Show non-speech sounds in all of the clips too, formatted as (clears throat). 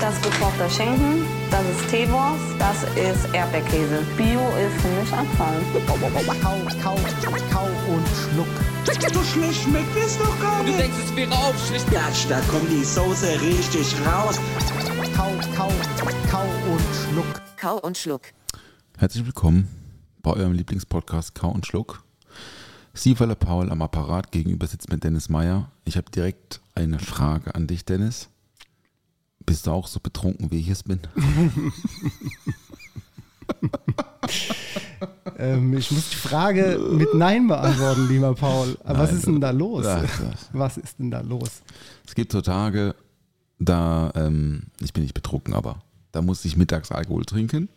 Das ist gekochter Schinken, das ist Teewurst, das ist Erdbeerkäse. Bio ist für mich Abfall. Kau, kau, kau und schluck. So schlecht schmeckt es doch gar Du nicht. denkst, es wäre aufschlicht. Gatsch, da kommt die Soße richtig raus. Kau, kau, kau und schluck. Kau und Schluck. Herzlich willkommen bei eurem Lieblingspodcast Kau und Schluck. Sieverle Paul am Apparat gegenüber sitzt mit Dennis Meyer. Ich habe direkt eine Frage an dich, Dennis. Bist du auch so betrunken, wie ich es bin? (laughs) Ähm, ich muss die Frage mit Nein beantworten, lieber Paul. Aber was Nein, ist denn da los? Was ist denn da los? Es gibt so Tage, da, ähm, ich bin nicht betrunken, aber da muss ich mittags Alkohol trinken,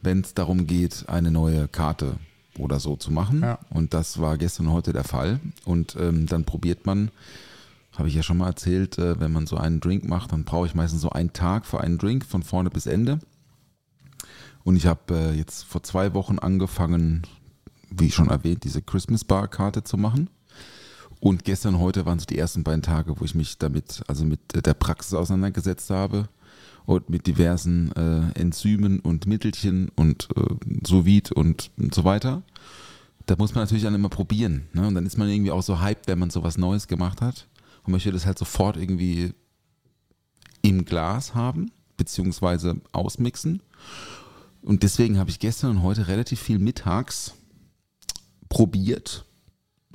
wenn es darum geht, eine neue Karte oder so zu machen. Ja. Und das war gestern und heute der Fall. Und ähm, dann probiert man, habe ich ja schon mal erzählt, äh, wenn man so einen Drink macht, dann brauche ich meistens so einen Tag für einen Drink von vorne bis Ende. Und ich habe äh, jetzt vor zwei Wochen angefangen, wie schon erwähnt, diese Christmas Bar Karte zu machen. Und gestern und heute waren so die ersten beiden Tage, wo ich mich damit, also mit äh, der Praxis auseinandergesetzt habe und mit diversen äh, Enzymen und Mittelchen und äh, sous vide und, und so weiter. Da muss man natürlich dann immer probieren. Ne? Und dann ist man irgendwie auch so hyped, wenn man sowas Neues gemacht hat und möchte das halt sofort irgendwie im Glas haben, beziehungsweise ausmixen. Und deswegen habe ich gestern und heute relativ viel mittags probiert.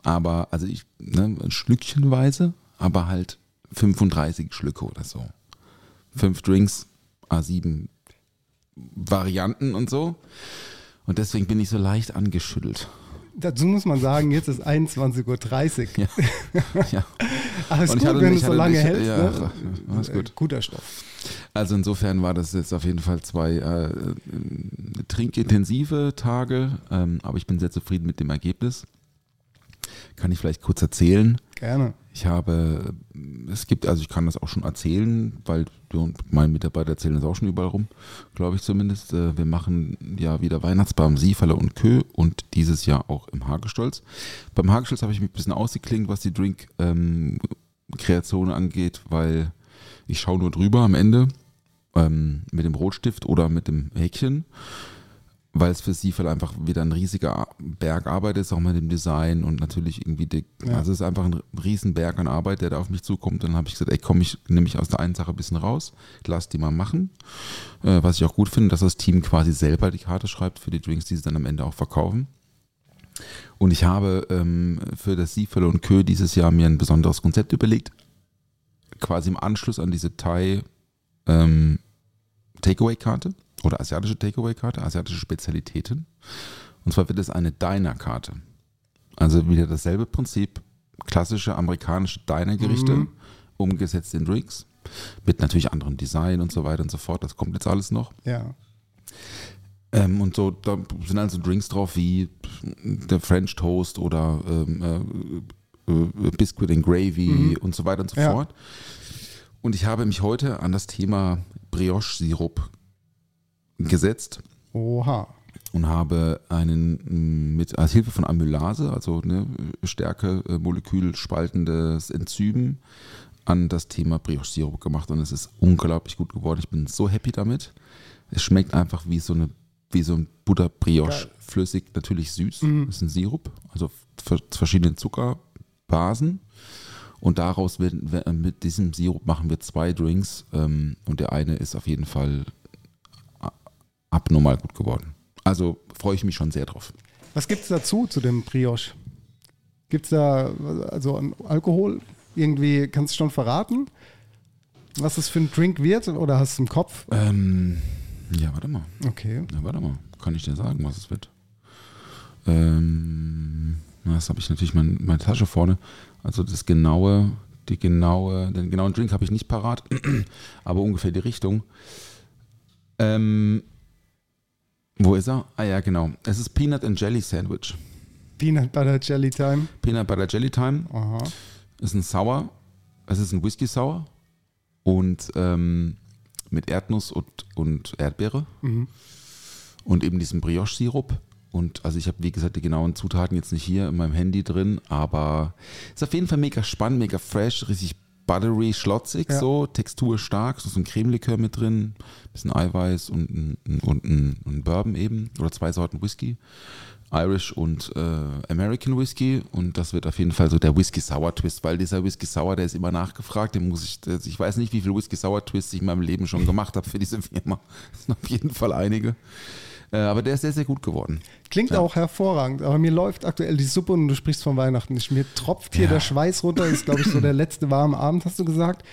Aber, also ich, ne, schlückchenweise, aber halt 35 Schlücke oder so. Fünf Drinks, A7 Varianten und so. Und deswegen bin ich so leicht angeschüttelt. Dazu muss man sagen, jetzt ist 21.30 Uhr. Ja. (laughs) ja. Aber ist Und gut, hatte- wenn es so lange ich- hält. ja, ne? ja, gut. Äh, Guter Stoff. Also insofern war das jetzt auf jeden Fall zwei äh, äh, trinkintensive Tage, ähm, aber ich bin sehr zufrieden mit dem Ergebnis. Kann ich vielleicht kurz erzählen. Gerne. Ich habe, es gibt, also ich kann das auch schon erzählen, weil du und mein Mitarbeiter erzählen das auch schon überall rum, glaube ich zumindest. Äh, Wir machen ja wieder Weihnachtsbaum Siefalle und Kö und dieses Jahr auch im Hagestolz. Beim Hagestolz habe ich mich ein bisschen ausgeklingt, was die Drink-Kreation angeht, weil ich schaue nur drüber am Ende ähm, mit dem Rotstift oder mit dem Häkchen weil es für sie vielleicht einfach wieder ein riesiger Berg Arbeit ist, auch mit dem Design und natürlich irgendwie, die, Ja. also es ist einfach ein riesen Berg an Arbeit, der da auf mich zukommt. Und dann habe ich gesagt, ey komm, ich nehme mich aus der einen Sache ein bisschen raus, lass die mal machen. Äh, was ich auch gut finde, dass das Team quasi selber die Karte schreibt für die Drinks, die sie dann am Ende auch verkaufen. Und ich habe ähm, für das Siefele und Kö dieses Jahr mir ein besonderes Konzept überlegt, quasi im Anschluss an diese Thai ähm, Takeaway-Karte oder asiatische Takeaway-Karte, asiatische Spezialitäten. Und zwar wird es eine Diner-Karte. Also wieder dasselbe Prinzip, klassische amerikanische Diner-Gerichte, Mhm. umgesetzt in Drinks, mit natürlich anderem Design und so weiter und so fort. Das kommt jetzt alles noch. Ja. Ähm, und so, da sind also Drinks drauf wie der French Toast oder ähm, äh, äh, Biscuit and Gravy und so weiter und so Ja. fort. Und ich habe mich heute an das Thema Brioche-Sirup gesetzt Oha. und habe einen mm, mit als Hilfe von Amylase, also ne, Stärke, äh, Molekül spaltendes Enzym, an das Thema Brioche-Sirup gemacht und es ist unglaublich gut geworden. Ich bin so happy damit. Es schmeckt einfach wie so eine wie so ein Butter-Brioche, flüssig, natürlich süß. Mhm. Das ist ein Sirup, also ver- verschiedene Zuckerbasen. Und daraus wir- mit diesem Sirup machen wir zwei Drinks ähm, und der eine ist auf jeden Fall abnormal gut geworden. Also freue ich mich schon sehr drauf. Was gibt es dazu zu dem Brioche? Gibt es da also an Alkohol? Irgendwie kannst du schon verraten, was das für ein Drink wird oder hast du im Kopf? Ähm, ja, warte mal. Okay. Ja, warte mal. Kann ich dir sagen, was es wird? Ähm, das habe ich natürlich mein, meine Tasche vorne. Also das genaue, die genaue, den genauen Drink habe ich nicht parat, (clears throat) aber ungefähr die Richtung. Ähm, wo ist er? Ah ja, genau. Es ist Peanut and Jelly Sandwich. Peanut Butter Jelly Time. Peanut Butter Jelly Time. Aha. Es ist ein Sour. Es ist ein Whisky Sour. Und ähm, mit Erdnuss und, und Erdbeere. Mhm. und eben diesem Brioche-Sirup. Und also ich habe, wie gesagt, die genauen Zutaten jetzt nicht hier in meinem Handy drin, aber ist auf jeden Fall mega spannend, mega fresh, richtig buttery, schlotzig, Ja. so, Textur stark, so ein Cremelikör mit drin, bisschen Eiweiß und ein, und ein, ein Bourbon eben oder zwei Sorten Whisky. Irish und äh, American Whisky und das wird auf jeden Fall so der Whisky Sour Twist, weil dieser Whisky Sour, der ist immer nachgefragt, den muss ich, der- ich weiß nicht, wie viel Whisky Sour Twists ich in meinem Leben schon gemacht habe für diese Firma. Das sind auf jeden Fall einige. Äh, aber der ist sehr, sehr gut geworden. Klingt auch hervorragend, aber mir läuft aktuell die Suppe und du sprichst von Weihnachten nicht. Mir tropft hier Ja. der Schweiß runter, ist glaube ich so der letzte warme Abend, hast du gesagt.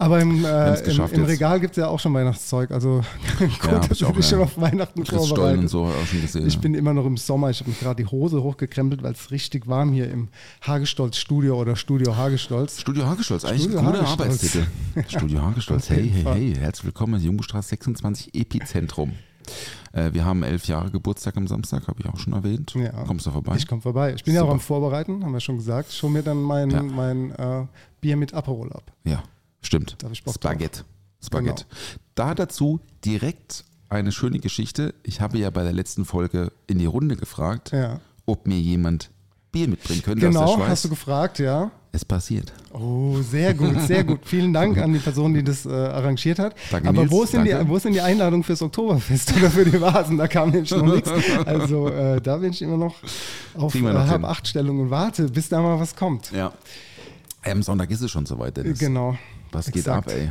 Aber im, äh, im, im. Regal gibt es ja auch schon Weihnachtszeug. Also (laughs) gut, dass ich du dich ja. schon auf Weihnachten vorbereitet. und so auch schon gesehen. Ich ja. bin immer noch im Sommer. Ich habe mir gerade die Hose hochgekrempelt, weil es richtig warm hier im Hagestolz Studio oder Studio Hagestolz. Studio Hagestolz, eigentlich Studio ein guter Hagestolz. Arbeitstitel. (laughs) Studio Hagestolz, hey, hey, hey, herzlich willkommen in Jungbustraße 26 Epizentrum. Äh, wir haben elf Jahre Geburtstag am Samstag, habe ich auch schon erwähnt. Ja. Kommst du vorbei? Ich komme vorbei. Ich bin ja auch Super. am Vorbereiten, haben wir schon gesagt. Schon mir dann mein, Ja. mein äh, Bier mit Aperol ab. Ja, stimmt. Da ich Bock Spaghetti. Spaghetti. Genau. Da dazu direkt eine schöne Geschichte. Ich habe ja bei der letzten Folge in die Runde gefragt, Ja. ob mir jemand Bier mitbringen könnte aus Genau, der Schweiz. hast du gefragt, ja. Es passiert. Oh, sehr gut, sehr gut. Vielen Dank an die Person, die das äh, arrangiert hat. Danke, Aber wo ist, denn die, wo ist denn die Einladung fürs Oktoberfest (laughs) oder für die Vasen? Da kam nämlich noch nichts. Also äh, da bin ich immer noch auf äh, hin. Hab acht Stellung und warte, bis da mal was kommt. Ja. Am Sonntag ist es schon soweit, Dennis. Genau. Was geht Exakt. ab, ey?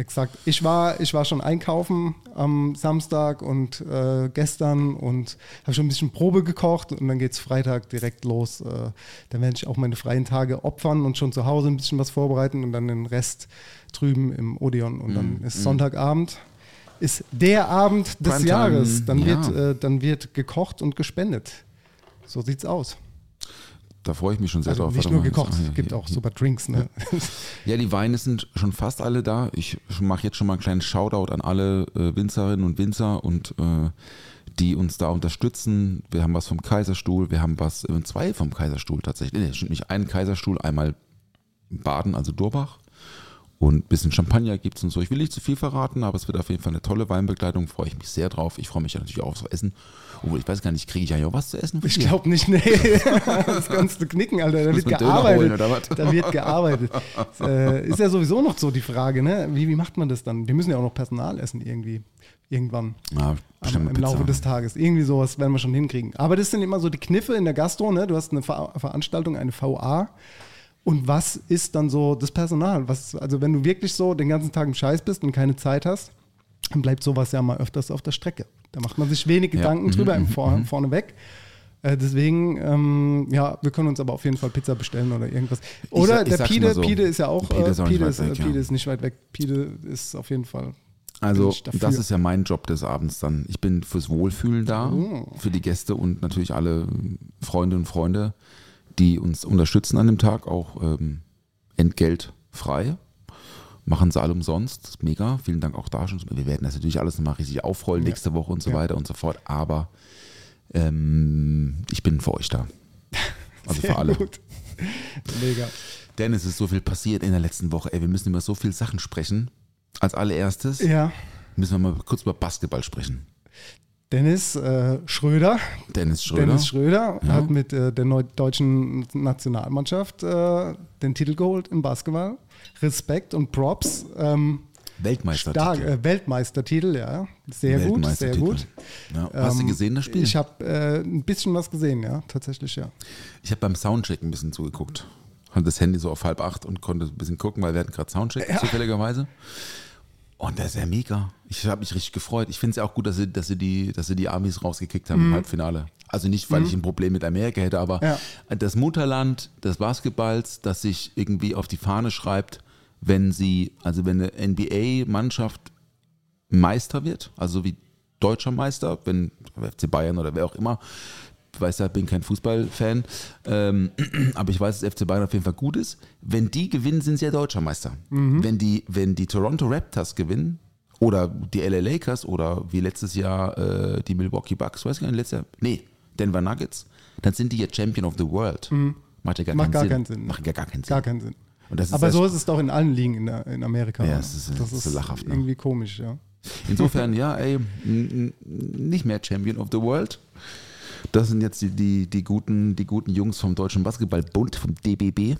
Exakt. Ich war, ich war schon einkaufen am Samstag und äh, gestern und habe schon ein bisschen Probe gekocht und dann geht es Freitag direkt los. Äh, dann werde ich auch meine freien Tage opfern und schon zu Hause ein bisschen was vorbereiten und dann den Rest drüben im Odeon. Und dann ist Sonntagabend, ist der Abend des Primetime, Jahres. Dann, ja. wird, äh, dann wird gekocht und gespendet. So sieht's aus. Da freue ich mich schon sehr Also drauf. nicht nur gekocht, es gibt auch super Drinks. Ne? (laughs) Ja, die Weine sind schon fast alle da. Ich mache jetzt schon mal einen kleinen Shoutout an alle äh, Winzerinnen und Winzer und äh, die uns da unterstützen. Wir haben was vom Kaiserstuhl, wir haben was, äh, zwei vom Kaiserstuhl tatsächlich. Nee, stimmt nicht, einen Kaiserstuhl, einmal Baden, also Durbach. Und ein bisschen Champagner gibt es und so. Ich will nicht zu viel verraten, aber es wird auf jeden Fall eine tolle Weinbegleitung. Freue ich mich sehr drauf. Ich freue mich ja natürlich auch aufs Essen. Obwohl, ich weiß gar nicht, kriege ich eigentlich auch was zu essen? Ich glaube nicht, nee. (laughs) Das kannst du knicken, Alter. Da muss wird holen, gearbeitet. oder was? Da wird gearbeitet. Das, (laughs) äh, ist ja sowieso noch so die Frage, ne? Wie, wie macht man das dann? Wir müssen ja auch noch Personal essen irgendwie. Irgendwann. Ja, Am, Im. Laufe des Tages. Irgendwie sowas werden wir schon hinkriegen. Aber das sind immer so die Kniffe in der Gastro, ne? Du hast eine Ver Veranstaltung, eine VA. Und was ist dann so das Personal? Was, also wenn du wirklich so den ganzen Tag im Scheiß bist und keine Zeit hast, dann bleibt sowas ja mal öfters auf der Strecke. Da macht man sich wenig Ja. Gedanken Mhm, drüber im mhm, Vor vorneweg. Äh, deswegen, ähm, ja, wir können uns aber auf jeden Fall Pizza bestellen oder irgendwas. Oder sag- ich der Pide, so. Pide ist ja auch, Pide äh, ist auch nicht Pide, weit ist, äh, weg, ja. Pide ist nicht weit weg. Pide ist auf jeden Fall. Also, ich das ist ja mein Job des Abends dann. Ich bin fürs Wohlfühlen da, Oh. für die Gäste und natürlich alle Freundinnen und Freunde, die uns unterstützen an dem Tag, auch ähm, entgeltfrei. Machen sie alle umsonst. Mega. Vielen Dank auch da schon. Wir werden das natürlich alles nochmal richtig aufrollen Ja. nächste Woche und so Ja. weiter und so fort. Aber ähm, ich bin für euch da. Also (laughs) Sehr für alle. Gut. Mega. Denn es ist so viel passiert in der letzten Woche. Ey, wir müssen über so viele Sachen sprechen. Als allererstes Ja. müssen wir mal kurz über Basketball sprechen. Dennis äh, Schröder, Dennis Schröder. Dennis Schröder Ja. hat mit äh, der deutschen Nationalmannschaft äh, den Titel geholt im Basketball. Respekt und Props. Ähm, Weltmeistertitel. äh, Weltmeistertitel, ja. Sehr gut, sehr Weltmeistertitel. gut. Ja. Hast du Ähm, gesehen, das Spiel? Ich habe äh, ein bisschen was gesehen, ja, tatsächlich, ja. Ich habe beim Soundcheck ein bisschen zugeguckt. Hatte das Handy so auf halb acht und konnte ein bisschen gucken, weil wir hatten gerade Soundcheck zufälligerweise. Und das ist ja mega. Ich habe mich richtig gefreut. Ich finde es ja auch gut, dass sie, dass, sie die, dass sie die Amis rausgekickt haben im Halbfinale. Also nicht, weil ich ein Problem mit Amerika hätte, aber Mhm. Ja. das Mutterland des Basketballs, das sich irgendwie auf die Fahne schreibt, wenn sie, also wenn eine NBA-Mannschaft Meister wird, also wie deutscher Meister, wenn FC Bayern oder wer auch immer, weiß ja, bin kein Fußballfan, ähm, (clears throat) aber ich weiß, dass FC Bayern auf jeden Fall gut ist. Wenn die gewinnen, sind sie ja deutscher Meister. Wenn, die, wenn die Toronto Raptors gewinnen oder die LA Lakers oder wie letztes Jahr äh, die Milwaukee Bucks, weiß ich gar nicht, letztes Jahr, nee, Denver Nuggets, dann sind die ja Champion of the World. Macht ja gar, Macht keinen, gar Sinn. keinen Sinn. Macht ja gar keinen Sinn. Gar keinen Sinn. Aber so ist es doch in allen Ligen in, der, in Amerika. Ja, es ist- das ist ist lachhaft, ne? irgendwie komisch, ja. Insofern, ja, ey, nicht mehr Champion of the World. Das sind jetzt die, die, die, guten, die guten Jungs vom Deutschen Basketballbund, vom DBB.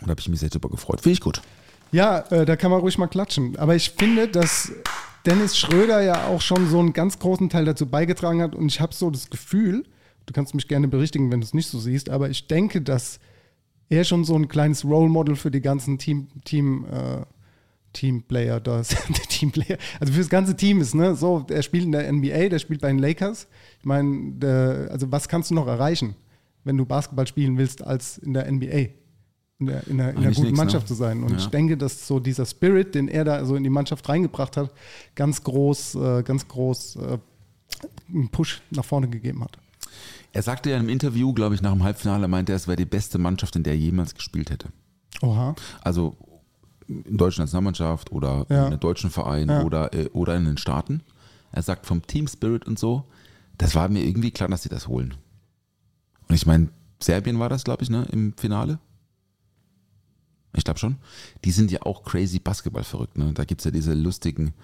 Da habe ich mich sehr drüber gefreut. Finde ich gut. Ja, äh, da kann man ruhig mal klatschen. Aber ich finde, dass Dennis Schröder ja auch schon so einen ganz großen Teil dazu beigetragen hat. Und ich habe so das Gefühl, du kannst mich gerne berichtigen, wenn du es nicht so siehst, aber ich denke, dass er schon so ein kleines Role Model für die ganzen Team, Team, äh, Teamplayer da ist. (laughs) Teamplayer, also für das ganze Team ist, ne? So, er spielt in der NBA, der spielt bei den Lakers. Ich meine, also was kannst du noch erreichen, wenn du Basketball spielen willst, als in der NBA? In der, in der, in der guten nix, ne? Mannschaft zu sein. Und Ja. ich denke, dass so dieser Spirit, den er da so in die Mannschaft reingebracht hat, ganz groß, äh, ganz groß äh, einen Push nach vorne gegeben hat. Er sagte ja im Interview, glaube ich, nach dem Halbfinale, meinte er, es wäre die beste Mannschaft, in der er jemals gespielt hätte. Oha. Also in deutschen Nationalmannschaft oder Ja. in einem deutschen Verein Ja. oder, äh, oder in den Staaten. Er sagt vom Team Spirit und so, das war mir irgendwie klar, dass sie das holen. Und ich meine, Serbien war das, glaube ich, ne, im Finale. Ich glaube schon. Die sind ja auch crazy Basketball verrückt. Ne? Da gibt es ja diese lustigen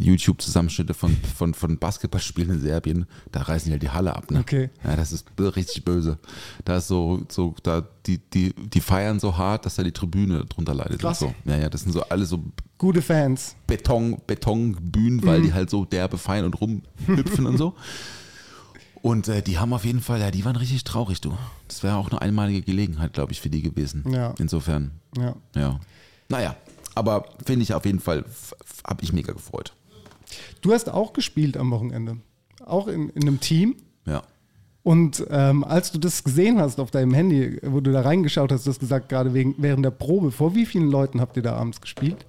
YouTube-Zusammenschnitte von, von, von Basketballspielen in Serbien. Da reißen die halt die Halle ab. Ne? Okay. Ja, das ist richtig böse. Da ist so, so da, die, die, die feiern so hart, dass da die Tribüne drunter leidet. Krass. So. Ja, ja, das sind so alle so Gute Fans. Beton, Betonbühnen, Mhm. weil die halt so derbe feiern und rumhüpfen und so. (laughs) Und äh, die haben auf jeden Fall, ja, die waren richtig traurig, du. Das wäre auch eine einmalige Gelegenheit, glaube ich, für die gewesen. Ja. Insofern, Ja. ja. Naja, aber finde ich auf jeden Fall, habe ich mega gefreut. Du hast auch gespielt am Wochenende. Auch in, in einem Team. Ja. Und ähm, als du das gesehen hast auf deinem Handy, wo du da reingeschaut hast, du hast gesagt, gerade wegen, während der Probe, vor wie vielen Leuten habt ihr da abends gespielt?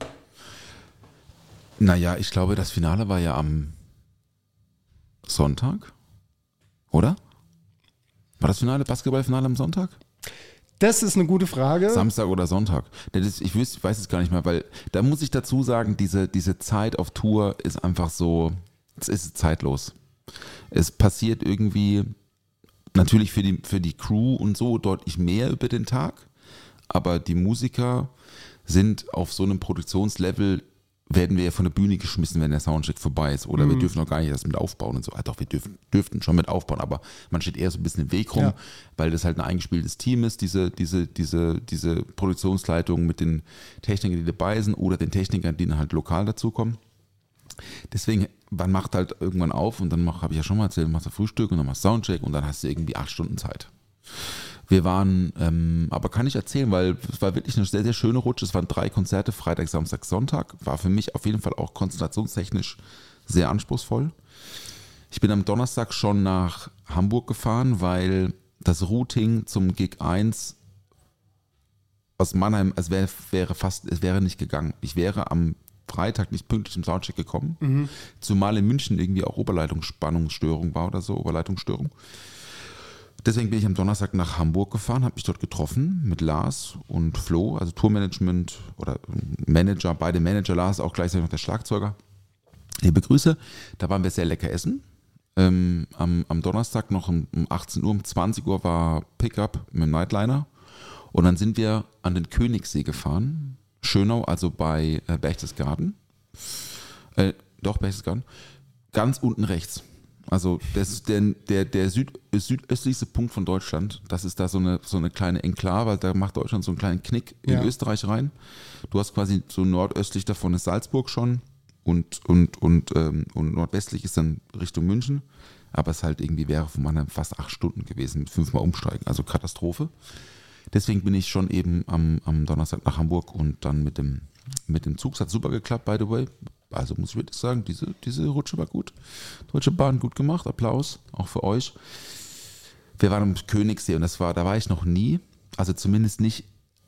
Naja, ich glaube, das Finale war ja am Sonntag, oder? War das Finale, Basketballfinale am Sonntag? Das ist eine gute Frage. Samstag oder Sonntag. Ich weiß es gar nicht mehr, weil da muss ich dazu sagen, diese, diese Zeit auf Tour ist einfach so, es ist zeitlos. Es passiert irgendwie natürlich für die, für die Crew und so deutlich mehr über den Tag, aber die Musiker sind auf so einem Produktionslevel, werden wir ja von der Bühne geschmissen, wenn der Soundcheck vorbei ist. Oder wir dürfen noch gar nicht erst mit aufbauen und so. Ah, doch, wir dürfen, dürften schon mit aufbauen, aber man steht eher so ein bisschen im Weg rum, Ja. weil das halt ein eingespieltes Team ist, diese, diese, diese, diese Produktionsleitung mit den Technikern, die dabei sind oder den Technikern, die dann halt lokal dazukommen. Deswegen, man macht halt irgendwann auf und dann habe ich ja schon mal erzählt, machst du Frühstück und dann machst du Soundcheck und dann hast du irgendwie acht Stunden Zeit. Wir waren, ähm, aber kann ich erzählen, weil es war wirklich eine sehr, sehr schöne Rutsche. Es waren drei Konzerte, Freitag, Samstag, Sonntag. War für mich auf jeden Fall auch konzentrationstechnisch sehr anspruchsvoll. Ich bin am Donnerstag schon nach Hamburg gefahren, weil das Routing zum Gig 1 aus Mannheim, es wäre, wäre fast, es wäre nicht gegangen. Ich wäre am Freitag nicht pünktlich zum Soundcheck gekommen, zumal in München irgendwie auch Oberleitungsspannungsstörung war oder so, Oberleitungsstörung. Deswegen bin ich am Donnerstag nach Hamburg gefahren, habe mich dort getroffen mit Lars und Flo, also Tourmanagement oder Manager, beide Manager, Lars auch gleichzeitig noch der Schlagzeuger. Liebe Grüße, da waren wir sehr lecker essen. Ähm, am, am Donnerstag noch um, um 18 Uhr, um 20 Uhr war Pickup mit dem Nightliner. Und dann sind wir an den Königssee gefahren. Schönau, also bei äh, Berchtesgaden. Äh, doch, Berchtesgaden. Ganz unten rechts. Also das ist der, der, der Süd, südöstlichste Punkt von Deutschland. Das ist da so eine, so eine kleine Enklave. Da macht Deutschland so einen kleinen Knick in Ja. Österreich rein. Du hast quasi so nordöstlich davon ist Salzburg schon und, und, und, ähm, und nordwestlich ist dann Richtung München. Aber es halt irgendwie wäre von Mannheim fast acht Stunden gewesen mit fünfmal umsteigen. Also Katastrophe. Deswegen bin ich schon eben am, am Donnerstag nach Hamburg und dann mit dem, mit dem Zug. Es hat super geklappt, by the way. Also muss ich wirklich sagen, diese, diese Rutsche war gut. Deutsche Bahn gut gemacht. Applaus, auch für euch. Wir waren am Königssee und das war, da war ich noch nie. Also zumindest nicht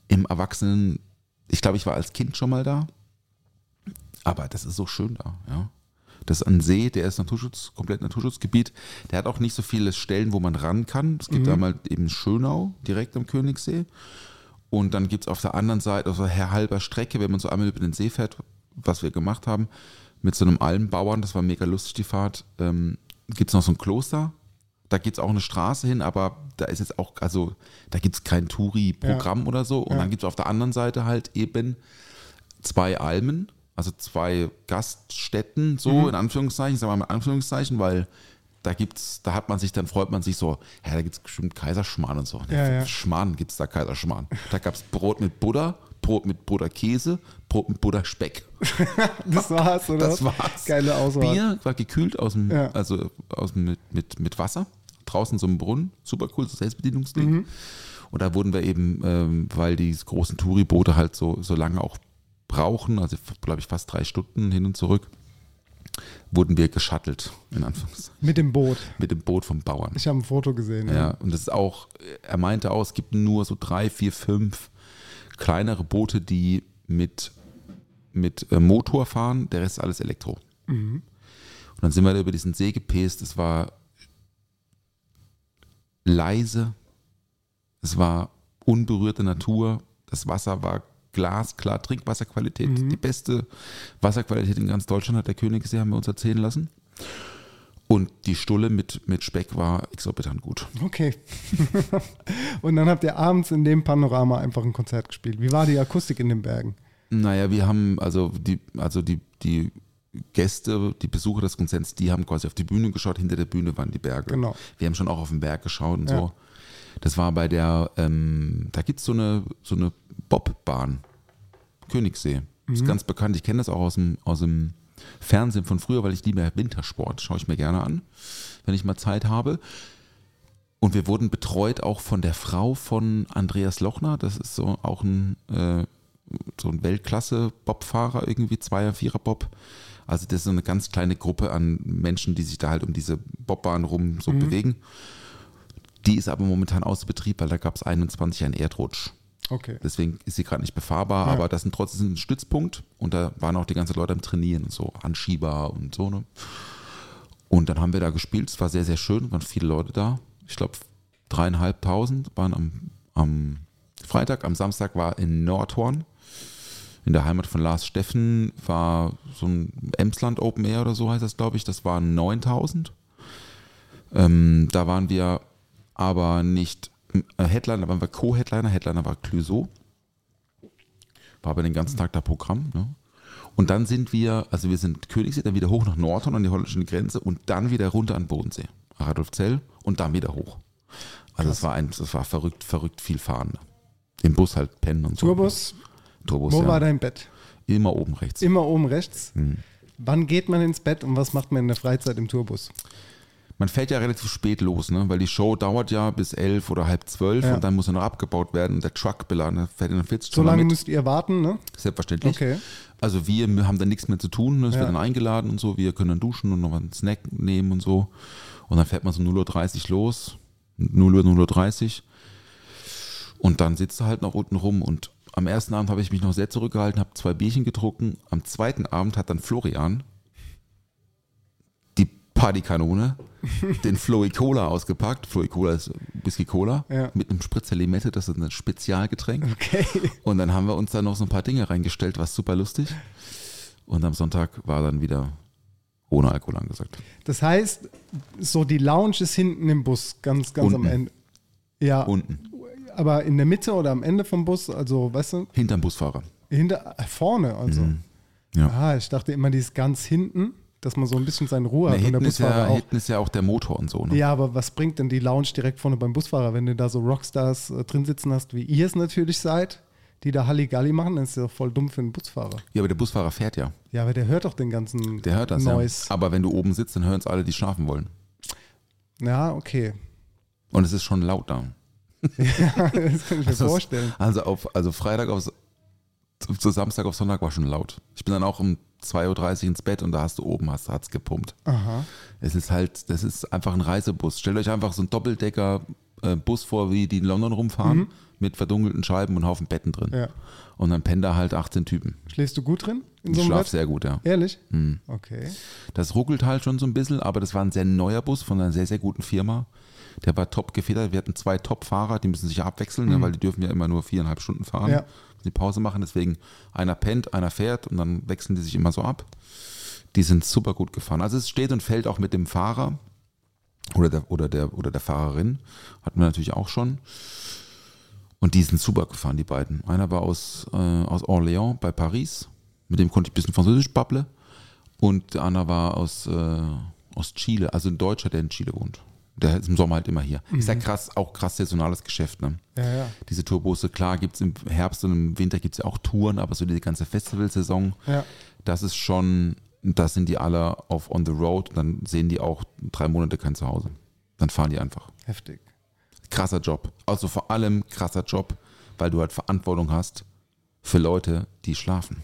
im Erwachsenen. Ich glaube, ich war als Kind schon mal da. Aber das ist so schön da, ja. Das ist ein See, der ist Naturschutz, komplett Naturschutzgebiet. Der hat auch nicht so viele Stellen, wo man ran kann. Es gibt einmal eben Schönau, direkt am Königssee. Und dann gibt es auf der anderen Seite, auf der halber Strecke, wenn man so einmal über den See fährt, was wir gemacht haben, mit so einem Almbauern, das war mega lustig, die Fahrt, ähm, gibt es noch so ein Kloster. Da gibt es auch eine Straße hin, aber da ist jetzt auch, also da gibt es kein Touri-Programm oder so. Und Ja. dann gibt es auf der anderen Seite halt eben zwei Almen, also zwei Gaststätten, so in Anführungszeichen, sagen wir mal in Anführungszeichen, weil da gibt's, da hat man sich, dann freut man sich so, ja, da gibt es bestimmt Kaiserschmarrn und so. Ja, ja. Schmarrn gibt es da Kaiserschmarrn. Da gab es Brot mit Butter, Brot mit Butterkäse, Brot mit Butterspeck. (laughs) Das war's, oder? Das war's. Geile Auswahl. Bier war gekühlt aus dem, Ja. also aus mit, mit, mit Wasser, draußen so im Brunnen, super cool, so Selbstbedienungsding. Mhm. Und da wurden wir eben, ähm, weil die großen Touriboote halt so, so lange auch brauchen, also glaube ich fast drei Stunden hin und zurück, wurden wir geschattelt, in Anführungszeichen, Mit dem Boot. mit dem Boot vom Bauern. Ich habe ein Foto gesehen. Ja, und das ist auch, er meinte auch, es gibt nur so drei, vier, fünf kleinere Boote, die mit, mit äh, Motor fahren, der Rest ist alles Elektro. Und dann sind wir da über diesen See gepäst, es war leise, es war unberührte Natur, das Wasser war glasklar, Trinkwasserqualität, die beste Wasserqualität in ganz Deutschland hat der Königssee, haben wir uns erzählen lassen. Und die Stulle mit, mit Speck war exorbitant gut. Okay. (laughs) und dann habt ihr abends in dem Panorama einfach ein Konzert gespielt. Wie war die Akustik in den Bergen? Naja, wir haben, also die, also die, die Gäste, die Besucher des Konzerts, die haben quasi auf die Bühne geschaut, hinter der Bühne waren die Berge. Genau. Wir haben schon auch auf den Berg geschaut und Ja. so. Das war bei der, ähm, da gibt es so eine, so eine Bobbahn, Königssee. Mhm. Ist ganz bekannt, ich kenne das auch aus dem, aus dem Fernsehen von früher, weil ich liebe Wintersport, schaue ich mir gerne an, wenn ich mal Zeit habe. Und wir wurden betreut auch von der Frau von Andreas Lochner. Das ist so auch ein, äh, so ein Weltklasse-Bobfahrer, irgendwie Zweier-, Vierer-Bob. Also das ist so eine ganz kleine Gruppe an Menschen, die sich da halt um diese Bobbahn rum so bewegen. Die ist aber momentan außer Betrieb, weil da gab es 21 einen Erdrutsch. Okay. Deswegen ist sie gerade nicht befahrbar, Ja. aber das sind trotzdem ein Stützpunkt und da waren auch die ganzen Leute am Trainieren und so, Anschieber und so. Ne? Und dann haben wir da gespielt, es war sehr, sehr schön, waren viele Leute da. Ich glaube, dreieinhalbtausend waren am, am Freitag, am Samstag war in Nordhorn, in der Heimat von Lars Steffen, war so ein Emsland Open Air oder so heißt das, glaube ich, das waren 9000. Ähm, da waren wir aber nicht Headliner, da waren wir Co-Headliner, Headliner war Clouseau. War aber den ganzen Tag da Programm. Ne? Und dann sind wir, also wir sind Königssee, dann wieder hoch nach Nordhorn an die holländische Grenze und dann wieder runter an Bodensee, Radolfzell und dann wieder hoch. Also es war ein, das war verrückt, verrückt viel fahren. Im Bus halt pennen und so. Tourbus, Tourbus, wo ja. war dein Bett? Immer oben rechts. Immer oben rechts. Hm. Wann geht man ins Bett und was macht man in der Freizeit im Tourbus? Man fährt ja relativ spät los, ne? weil die Show dauert ja bis elf oder halb zwölf Ja. und dann muss er noch abgebaut werden. Der Truck beladen, der fährt in 40 So lange mit. müsst ihr warten, ne? Selbstverständlich. Okay. Also wir haben da nichts mehr zu tun, ne? es Ja. wird dann eingeladen und so, wir können dann duschen und noch einen Snack nehmen und so. Und dann fährt man so 0.30 Uhr los, 0 Uhr, 0.30 Uhr. Und dann sitzt er halt noch unten rum und am ersten Abend habe ich mich noch sehr zurückgehalten, habe zwei Bierchen getrunken. Am zweiten Abend hat dann Florian die Partykanone, den Floey Cola ausgepackt. Floey Cola ist Whisky Cola Ja. mit einem Spritzer Limette, das ist ein Spezialgetränk. Okay. Und dann haben wir uns da noch so ein paar Dinge reingestellt, was super lustig. Und am Sonntag war dann wieder ohne Alkohol angesagt. Das heißt, so die Lounge ist hinten im Bus, ganz, ganz am Unten. Ende. Ja, Unten, aber in der Mitte oder am Ende vom Bus, also, weißt du, hinterm Busfahrer. hinter, äh, vorne, also. Mhm. Ja. Ah, ich dachte immer, die ist ganz hinten, dass man so ein bisschen seine Ruhe Na, hat und der hinten, ist ja, Busfahrer auch. hinten ist ja auch der Motor und so. Ne? Ja, aber was bringt denn die Lounge direkt vorne beim Busfahrer, wenn du da so Rockstars äh, drin sitzen hast, wie ihr es natürlich seid, die da Halligalli machen, dann ist ja voll dumm für einen Busfahrer. Ja, aber der Busfahrer fährt ja. Ja, aber der hört doch den ganzen Der hört das Noise. ja. Aber wenn du oben sitzt, dann hören es alle, die schlafen wollen. Ja, okay. Und es ist schon laut da. (laughs) Ja, das kann ich mir (laughs) Also, vorstellen. also, auf, also Freitag auf, zu, zu Samstag auf Sonntag war schon laut. Ich bin dann auch um 2.30 Uhr ins Bett und da hast du oben, hast hat's gepumpt. Aha. Es ist halt, das ist einfach ein Reisebus. Stellt euch einfach so einen Doppeldecker-Bus vor, wie die in London rumfahren, mit verdunkelten Scheiben und Haufen Betten drin. Mhm. Ja. Und dann pennen da halt 18 Typen. Schläfst du gut drin? In Ich so einem schlafe Bett? sehr gut, ja. Ehrlich? Hm. Okay. Das ruckelt halt schon so ein bisschen, aber das war ein sehr neuer Bus von einer sehr, sehr guten Firma. Der war top gefedert. Wir hatten zwei Top-Fahrer, die müssen sich ja abwechseln, ne, weil die dürfen ja immer nur viereinhalb Stunden fahren. Mhm. Ja. Die Pause machen, deswegen einer pennt, einer fährt und dann wechseln die sich immer so ab. Die sind super gut gefahren. Also es steht und fällt auch mit dem Fahrer oder der, oder der, oder der Fahrerin. Hatten wir natürlich auch schon. Und die sind super gefahren, die beiden. Einer war aus, äh, aus Orléans bei Paris. Mit dem konnte ich ein bisschen Französisch babble. Und der andere war aus, äh, aus Chile, also ein Deutscher, der in Chile wohnt. Der ist im Sommer halt immer hier. Ist ja krass, auch krass saisonales Geschäft, ne? Ja, ja. Diese Tourbusse, klar, gibt es im Herbst und im Winter gibt es ja auch Touren, aber so die ganze Festivalsaison, Ja. das ist schon, da sind die alle auf on the road, dann sehen die auch drei Monate kein Zuhause. Dann fahren die einfach. Heftig. Krasser Job. Also vor allem krasser Job, weil du halt Verantwortung hast für Leute, die schlafen.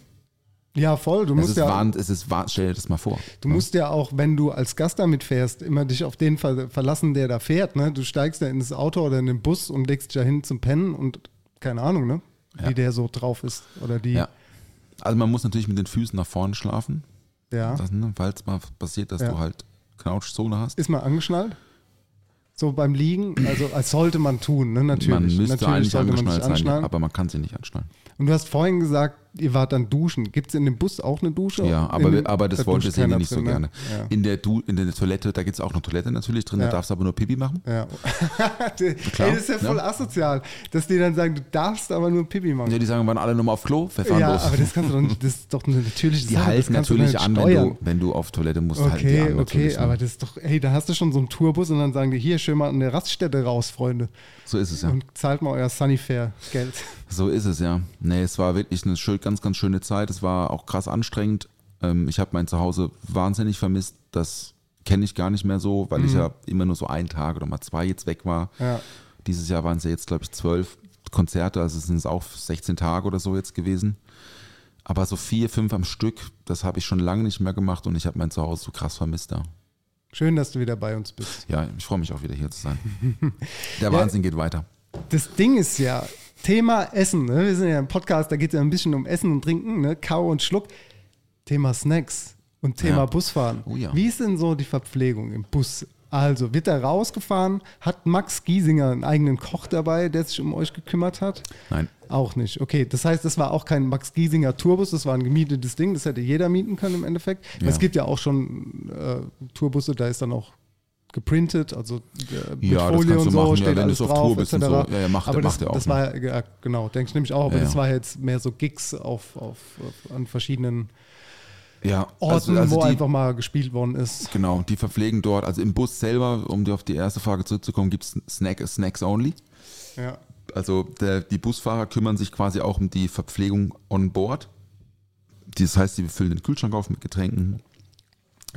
Ja, voll. Du Es musst ist, ja, wahn, es ist wahn, stell dir das mal vor. du musst ja auch, wenn du als Gast damit fährst, immer dich auf den ver verlassen, der da fährt. Ne? Du steigst ja in das Auto oder in den Bus und legst dich da hin zum Pennen und keine Ahnung, ne? Ja. Wie der so drauf ist. Oder die. Ja. Also man muss natürlich mit den Füßen nach vorne schlafen, Ja. das, ne, falls mal passiert, dass Ja. du halt Knautschzone hast. Ist man angeschnallt? So beim Liegen? Also als sollte man tun, ne? Natürlich. man müsste Natürlich eigentlich sollte man sich angeschnallt sein, anschnallen. aber man kann sie nicht anschnallen. Und du hast vorhin gesagt, ihr wart dann duschen. Gibt es in dem Bus auch eine Dusche? Ja, aber, dem- aber das da wollte keiner nicht so drin, ne? gerne. Ja. In, der du in der Toilette, da gibt es auch eine Toilette natürlich drin, Ja. da darfst du aber nur Pipi machen. Ja. (laughs) Ey, das ist ja voll ne? asozial, dass die dann sagen, du darfst aber nur Pipi machen. Ja, die sagen, wir waren alle nochmal auf Klo, wir fahren Ja, los. aber das kannst du doch nicht, das ist doch eine natürliche die Sache, halten natürlich an, wenn du, wenn du auf Toilette musst, die Okay, an okay, natürlich. ne? aber das ist doch, hey, da hast du schon so einen Tourbus und dann sagen die, hier, schön mal an der Raststätte raus, Freunde. So ist es ja. Und zahlt mal euer Sunnyfair-Geld. So ist es ja. Nee, es war wirklich eine schön, ganz, ganz schöne Zeit. Es war auch krass anstrengend. Ähm, ich habe mein Zuhause wahnsinnig vermisst. Das kenne ich gar nicht mehr so, weil ich ja immer nur so einen Tag oder mal zwei jetzt weg war. Ja. Dieses Jahr waren es ja jetzt, glaube ich, zwölf Konzerte, also sind es auch 16 Tage oder so jetzt gewesen. Aber so vier, fünf am Stück, das habe ich schon lange nicht mehr gemacht und ich habe mein Zuhause so krass vermisst da. Schön, dass du wieder bei uns bist. Ja, ich freue mich auch wieder hier zu sein. (laughs) Der Wahnsinn geht weiter. Das Ding ist ja, Thema Essen, ne? wir sind ja im Podcast, da geht es ja ein bisschen um Essen und Trinken, ne? Kau und Schluck. Thema Snacks und Thema Ja. Busfahren. Oh ja. Wie ist denn so die Verpflegung im Bus? Also, wird er rausgefahren? Hat Max Giesinger einen eigenen Koch dabei, der sich um euch gekümmert hat? Nein, Auch nicht. Okay, das heißt, das war auch kein Max Giesinger Tourbus, das war ein gemietetes Ding, das hätte jeder mieten können im Endeffekt. Ja. Es gibt ja auch schon äh, Tourbusse, da ist dann auch geprintet, also äh, mit Ja, Folie und so machen, ja, steht wenn du alles drauf, Tour bist und etc. so. Ja, ja, macht- aber macht das, er auch, das war ja, ja, genau, denke ich nämlich auch, aber Ja, das ja. war jetzt mehr so Gigs auf, auf, auf an verschiedenen ja. Orten, also, also wo die, einfach mal gespielt worden ist. Genau, die verpflegen dort, also im Bus selber, um dir auf die erste Frage zurückzukommen, gibt es Snack, Snacks only. Ja. Also der, die Busfahrer kümmern sich quasi auch um die Verpflegung on board. Das heißt, sie füllen den Kühlschrank auf mit Getränken.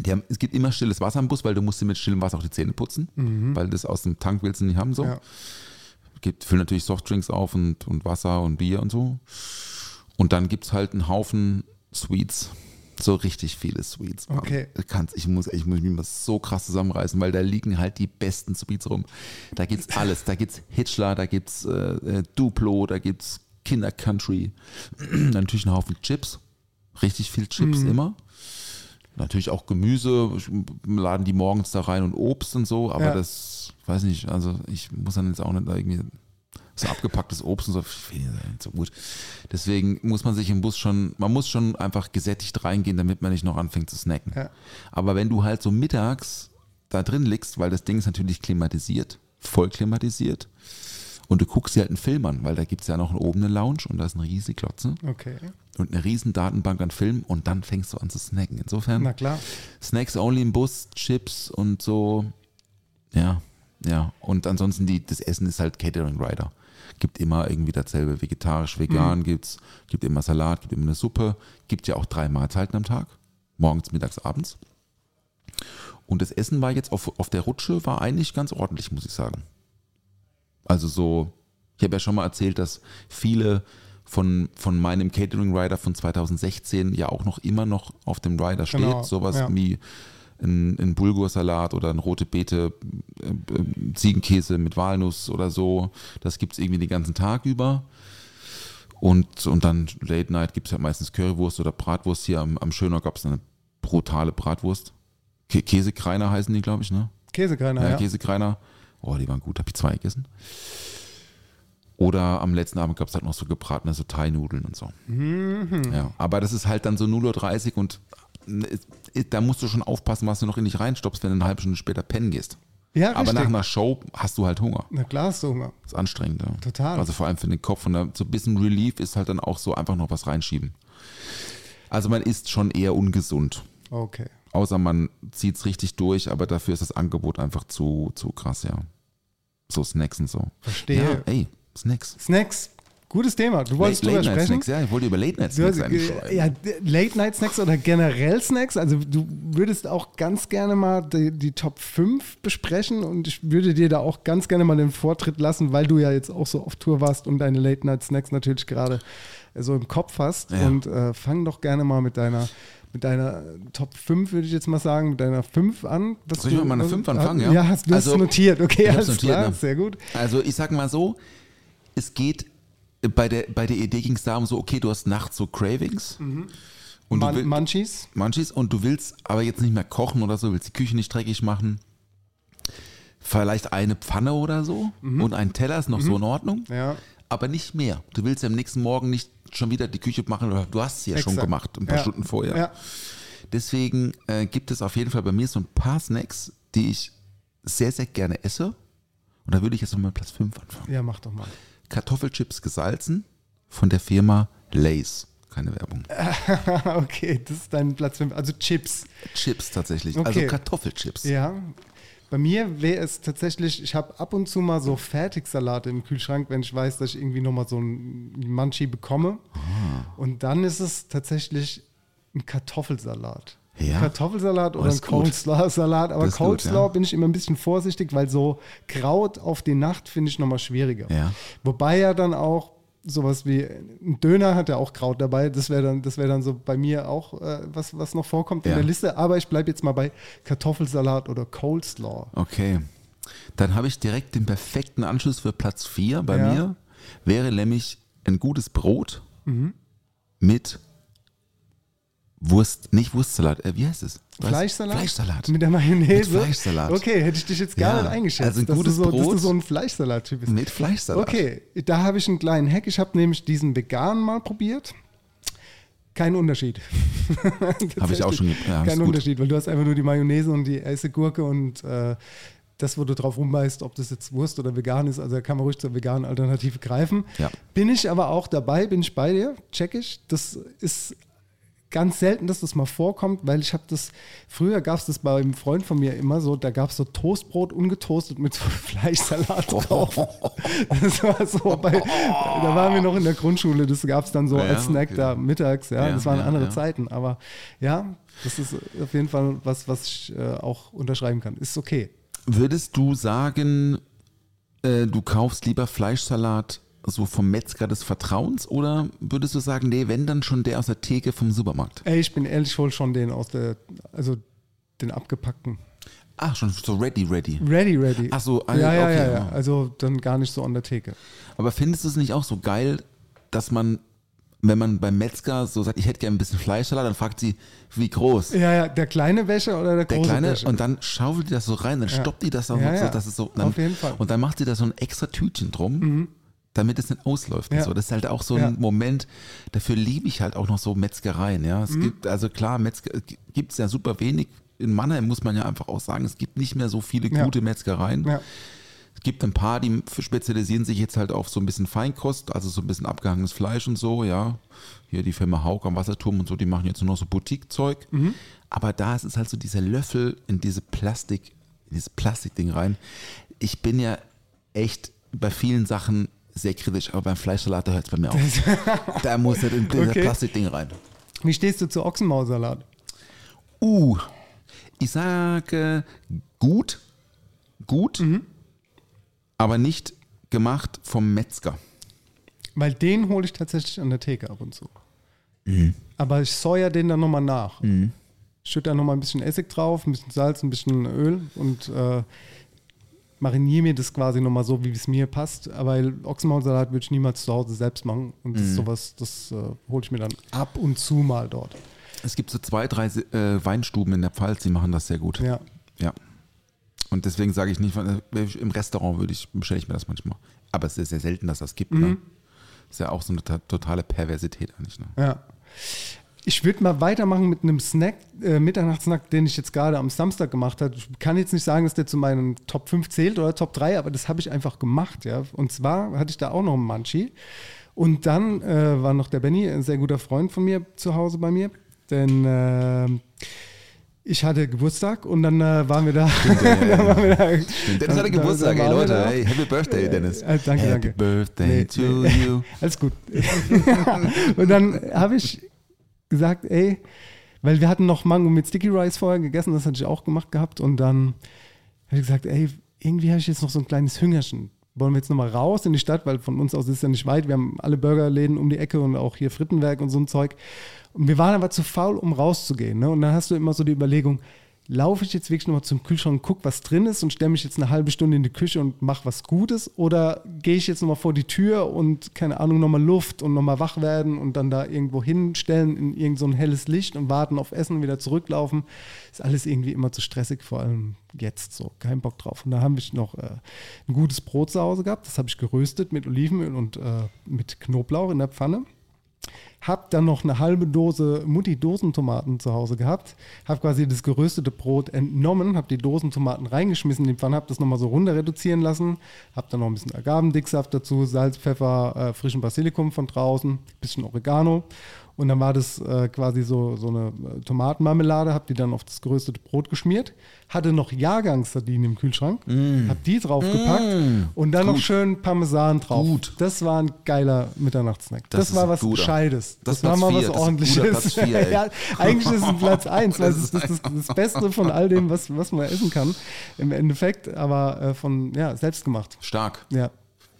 Haben, es gibt immer stilles Wasser im Bus, weil du musst dir mit stillem Wasser auch die Zähne putzen, weil das aus dem Tank willst du nicht haben. So. Ja. Gibt, füllen natürlich Softdrinks auf und, und Wasser und Bier und so. Und dann gibt es halt einen Haufen Sweets. So richtig viele Sweets. Mann. Okay. Kannst, ich, muss, ich muss mich mal so krass zusammenreißen, weil da liegen halt die besten Sweets rum. Da gibt's alles. Da gibt's Hitchler, da gibt's äh, äh, Duplo, da gibt's Kinder Country. (clears throat) Natürlich ein Haufen Chips. Richtig viel Chips immer. Natürlich auch Gemüse, laden die morgens da rein und Obst und so, aber Ja. das, weiß nicht, also ich muss dann jetzt auch nicht da irgendwie so abgepacktes Obst und so, finde ich nicht so gut. Deswegen muss man sich im Bus schon, man muss schon einfach gesättigt reingehen, damit man nicht noch anfängt zu snacken. Ja. Aber wenn du halt so mittags da drin liegst, weil das Ding ist natürlich klimatisiert, voll klimatisiert, und du guckst dir halt einen Film an, weil da gibt es ja noch oben eine Lounge und da ist eine riesige Glotze Okay. und eine riesen Datenbank an Filmen und dann fängst du an zu snacken. Insofern Na klar. Snacks only im Bus, Chips und so. Ja, ja. Und ansonsten die, das Essen ist halt Catering Rider. Gibt immer irgendwie dasselbe. Vegetarisch, vegan Mhm. gibt's, gibt immer Salat, gibt immer eine Suppe. Gibt ja auch drei Mahlzeiten am Tag. Morgens, mittags, abends. Und das Essen war jetzt auf, auf der Rutsche, war eigentlich ganz ordentlich, muss ich sagen. Also so, ich habe ja schon mal erzählt, dass viele von, von meinem Catering Rider von 2016 ja auch noch immer noch auf dem Rider steht. Genau, Sowas ja. wie ein, ein Bulgursalat oder ein rote Beete, äh, äh, Ziegenkäse mit Walnuss oder so. Das gibt es irgendwie den ganzen Tag über. Und, und dann Late Night gibt es ja meistens Currywurst oder Bratwurst. Hier am, am Schöner gab es eine brutale Bratwurst. Kä Käsekreiner heißen die, glaube ich, ne? Käsekreiner, Ja, ja. Käsekreiner. Oh, die waren gut, habe ich zwei gegessen. Oder am letzten Abend gab es halt noch so gebratene so Thai-Nudeln und so. Mhm. Ja, aber das ist halt dann so 0.30 Uhr und äh, da musst du schon aufpassen, was du noch in dich reinstopfst, wenn du eine halbe Stunde später pennen gehst. Ja, Aber richtig. nach einer Show hast du halt Hunger. Na klar hast du Hunger. Das ist anstrengend. Ja. Total. Also vor allem für den Kopf. Und da, so ein bisschen Relief ist halt dann auch so einfach noch was reinschieben. Also man isst schon eher ungesund. Okay. Außer man zieht es richtig durch, aber dafür ist das Angebot einfach zu, zu krass, ja. So Snacks und so. Verstehe. Ja, ey, Snacks. Snacks, gutes Thema. Du wolltest drüber Late Night sprechen. Snacks, ja, ich wollte über Late Night Snacks hast, ja, Late Night Snacks oder generell Snacks. Also du würdest auch ganz gerne mal die, die Top 5 besprechen und ich würde dir da auch ganz gerne mal den Vortritt lassen, weil du ja jetzt auch so auf Tour warst und deine Late Night Snacks natürlich gerade so im Kopf hast. Ja. Und äh, fang doch gerne mal mit deiner mit deiner Top 5, würde ich jetzt mal sagen, mit deiner 5 an. Soll ich meiner was- 5 anfangen, Ah, ja? Ja, hast du Also, notiert. Okay, alles notiert, klar, ne? sehr gut. Also ich sag mal so, es geht, bei der, bei der Idee ging es darum, so, okay, du hast nachts so Cravings und du Man, will, Munchies. Munchies und du willst aber jetzt nicht mehr kochen oder so, willst die Küche nicht dreckig machen. Vielleicht eine Pfanne oder so und ein Teller ist noch so in Ordnung, Mhm. Ja. Aber nicht mehr. Du willst ja am nächsten Morgen nicht schon wieder die Küche machen oder du hast sie ja schon Exakt. gemacht, ein paar Ja. Stunden vorher. Ja. Deswegen äh, gibt es auf jeden Fall bei mir so ein paar Snacks, die ich sehr, sehr gerne esse. Und da würde ich jetzt nochmal Platz 5 anfangen. ja, mach doch mal. Kartoffelchips gesalzen von der Firma Lays. Keine Werbung. (laughs) okay, das ist dein Platz 5. Also Chips. Chips tatsächlich. Okay. Also Kartoffelchips. Ja. Bei mir wäre es tatsächlich, ich habe ab und zu mal so Fertigsalate im Kühlschrank, wenn ich weiß, dass ich irgendwie nochmal so ein Munchie bekomme. Ah. Und dann ist es tatsächlich ein Kartoffelsalat. Ja? Kartoffelsalat Oh, oder ein ist gut. Coleslaw-Salat. Aber ist gut, Coleslaw ja. bin ich immer ein bisschen vorsichtig, weil so Kraut auf die Nacht finde ich nochmal schwieriger. Ja. Wobei ja dann auch sowas wie ein Döner hat ja auch Kraut dabei. Das wäre dann, das wäre dann so bei mir auch äh, was, was noch vorkommt in Ja. der Liste. Aber ich bleibe jetzt mal bei Kartoffelsalat oder Coleslaw. Okay. Dann habe ich direkt den perfekten Anschluss für Platz 4 bei Ja. mir. Wäre nämlich ein gutes Brot Mhm. mit Wurst, nicht Wurstsalat, äh, wie heißt es? Was? Fleischsalat? Fleischsalat. Mit der Mayonnaise? Mit Fleischsalat. Okay, hätte ich dich jetzt gar Ja, nicht eingeschätzt, also ein dass, gutes du so, dass du Brot so ein Fleischsalat-Typ bist. Mit Fleischsalat. Okay, da habe ich einen kleinen Hack. Ich habe nämlich diesen vegan mal probiert. Kein Unterschied. (laughs) Habe ich auch schon. Ja, Kein. Unterschied, weil du hast einfach nur die Mayonnaise und die heiße Gurke und äh, das, wo du drauf rumbeißt, ob das jetzt Wurst oder vegan ist, also da kann man ruhig zur veganen Alternative greifen. Ja. Bin ich aber auch dabei, bin ich bei dir, check ich. Das ist ganz selten, dass das mal vorkommt, weil ich habe das, früher gab es das bei einem Freund von mir immer so, da gab es so Toastbrot ungetoastet mit so (laughs) Fleischsalat drauf. Das war so bei, da waren wir noch in der Grundschule, das gab es dann so Ja, als Snack okay. da mittags, ja, Ja, das waren ja, andere. Zeiten, aber ja, das ist auf jeden Fall was, was ich äh, auch unterschreiben kann. Ist okay. Würdest du sagen, äh, du kaufst lieber Fleischsalat so vom Metzger des Vertrauens oder würdest du sagen, nee, wenn dann schon der aus der Theke vom Supermarkt? Ey, ich bin ehrlich, ich hol schon den aus der, also den abgepackten. Ach, schon so ready, ready. Ready, ready. Ach so, ah, ja, ja, okay, ja, ja. Also dann gar nicht so an der Theke. Aber findest du es nicht auch so geil, dass man, wenn man beim Metzger so sagt, ich hätte gerne ein bisschen Fleischsalat, dann fragt sie, wie groß? Ja, ja, der kleine Wäsche oder der Der große kleine Wäsche? und dann schaufelt die das so rein, dann Ja. stoppt die das dann Ja, so, dass es so. Dann, Auf jeden Fall. Mhm. Und dann macht sie da so ein extra Tütchen drum, damit es nicht ausläuft. Ja. so. Das ist halt auch so ein Ja. Mhm. Moment, dafür liebe ich halt auch noch so Metzgereien. Ja, es gibt also klar, Metzger gibt es ja super wenig. In Mannheim muss man ja einfach auch sagen, es gibt nicht mehr so viele Ja. gute Metzgereien. Ja. Es gibt ein paar, die spezialisieren sich jetzt halt auf so ein bisschen Feinkost, also so ein bisschen abgehangenes Fleisch und so, ja. Hier die Firma Haug am Wasserturm und so, die machen jetzt nur noch so Boutique-Zeug. Mhm. Aber da ist es halt so dieser Löffel in diese Plastik, in dieses Plastikding rein. Ich bin ja echt bei vielen Sachen sehr kritisch, aber beim Fleischsalat, da hört es bei mir auf. (laughs) da muss halt in dieses Okay. Plastikding rein. Wie stehst du zu Ochsenmaulsalat? Uh, ich sage gut, gut, Mhm. aber nicht gemacht vom Metzger. Weil den hole ich tatsächlich an der Theke ab und zu. Mhm. Aber ich säuer den dann nochmal nach. Schütte da nochmal ein bisschen Essig drauf, ein bisschen Salz, ein bisschen Öl und äh, mariniere mir das quasi nochmal so, wie es mir passt. Aber Ochsenmaulsalat würde ich niemals zu Hause selbst machen. Und Mhm. das ist sowas, das äh, hole ich mir dann ab und zu mal dort. Es gibt so zwei, drei äh, Weinstuben in der Pfalz, die machen das sehr gut. Ja. Ja. Und deswegen sage ich nicht, äh, im Restaurant würde ich, bestelle ich mir das manchmal. Aber es ist sehr selten, dass das gibt. Mhm. Ne? Ist ja auch so eine to- totale Perversität eigentlich. Ne? Ja. Ich würde mal weitermachen mit einem Snack, äh, Mitternachtssnack, den ich jetzt gerade am Samstag gemacht habe. Ich kann jetzt nicht sagen, dass der zu meinen Top 5 zählt oder Top 3, aber das habe ich einfach gemacht, ja. Und zwar hatte ich da auch noch einen Munchie. Und dann äh, war noch der Benny, ein sehr guter Freund von mir, zu Hause bei mir. Denn äh, ich hatte Geburtstag und dann äh, waren wir da. (laughs) dann waren wir da Stimmt, Dennis hatte Geburtstag, ey Leute, da. hey, Happy Birthday, Dennis. Äh, danke, Happy danke. Birthday Nee, to nee. you. (laughs) Alles gut. (laughs) und dann habe ich gesagt, ey, weil wir hatten noch Mango mit Sticky Rice vorher gegessen, das hatte ich auch gemacht gehabt. Und dann habe ich gesagt, ey, irgendwie habe ich jetzt noch so ein kleines Hüngerchen. Wollen wir jetzt nochmal raus in die Stadt, weil von uns aus ist es ja nicht weit. Wir haben alle Burgerläden um die Ecke und auch hier Frittenwerk und so ein Zeug. Und wir waren aber zu faul, um rauszugehen. Ne? Und dann hast du immer so die Überlegung, laufe ich jetzt wirklich nochmal zum Kühlschrank und guck, was drin ist und stelle mich jetzt eine halbe Stunde in die Küche und mache was Gutes? Oder gehe ich jetzt nochmal vor die Tür und, keine Ahnung, nochmal Luft und nochmal wach werden und dann da irgendwo hinstellen in irgend so ein helles Licht und warten auf Essen und wieder zurücklaufen? Ist alles irgendwie immer zu stressig, vor allem jetzt so. Kein Bock drauf. Und da habe ich noch äh, ein gutes Brot zu Hause gehabt. Das habe ich geröstet mit Olivenöl und äh, mit Knoblauch in der Pfanne. Hab dann noch eine halbe Dose Mutti-Dosentomaten zu Hause gehabt. Hab quasi das geröstete Brot entnommen, hab die Dosentomaten reingeschmissen in die Pfanne, hab das nochmal so runter reduzieren lassen. Hab dann noch ein bisschen Agavendicksaft dazu, Salz, Pfeffer, äh, frischen Basilikum von draußen, bisschen Oregano. Und dann war das äh, quasi so, so eine äh, Tomatenmarmelade, hab die dann auf das geröstete Brot geschmiert. Hatte noch Jahrgangssardinen im Kühlschrank, hab die draufgepackt und dann noch schön Parmesan drauf. Gut. Das war ein geiler Mitternachtssnack. Das, Das war was guter. Gescheites. Das Das, war mal vier. was ordentliches. vier, (laughs) ja, eigentlich ist es ein Platz 1, weil (laughs) Das es ist das, das, Beste von all dem, was, was man essen kann im Endeffekt, aber äh, von, ja, selbst gemacht. Stark. Ja.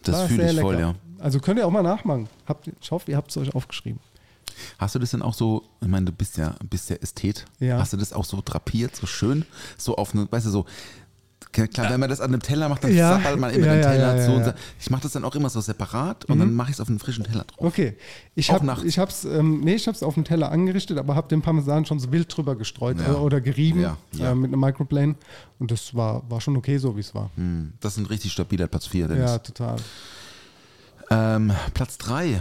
Das fühle ich voll, lecker. ja. Also könnt ihr auch mal nachmachen. Habt, ich hoffe, ihr habt es euch aufgeschrieben. Hast du das denn auch so, ich meine, du bist ja, bist ja Ästhet. Ja. Hast du das auch so drapiert, so schön, so auf eine, weißt du, so, klar, wenn man das an einem Teller macht, dann Ja. sabbert man immer Ja, den Teller ja, so. ja, so. Ich mache das dann auch immer so separat und dann mache ich es auf einen frischen Teller drauf. Okay. Ich habe ich hab's, ähm, nee, ich hab's auf dem Teller angerichtet, aber habe den Parmesan schon so wild drüber gestreut äh, oder gerieben. Äh, mit einem Microplane. Und das war, war schon okay, so wie es war. Hm, Das ist ein richtig stabiler Platz 4, Dennis. Ja, total. Ähm, Platz 3.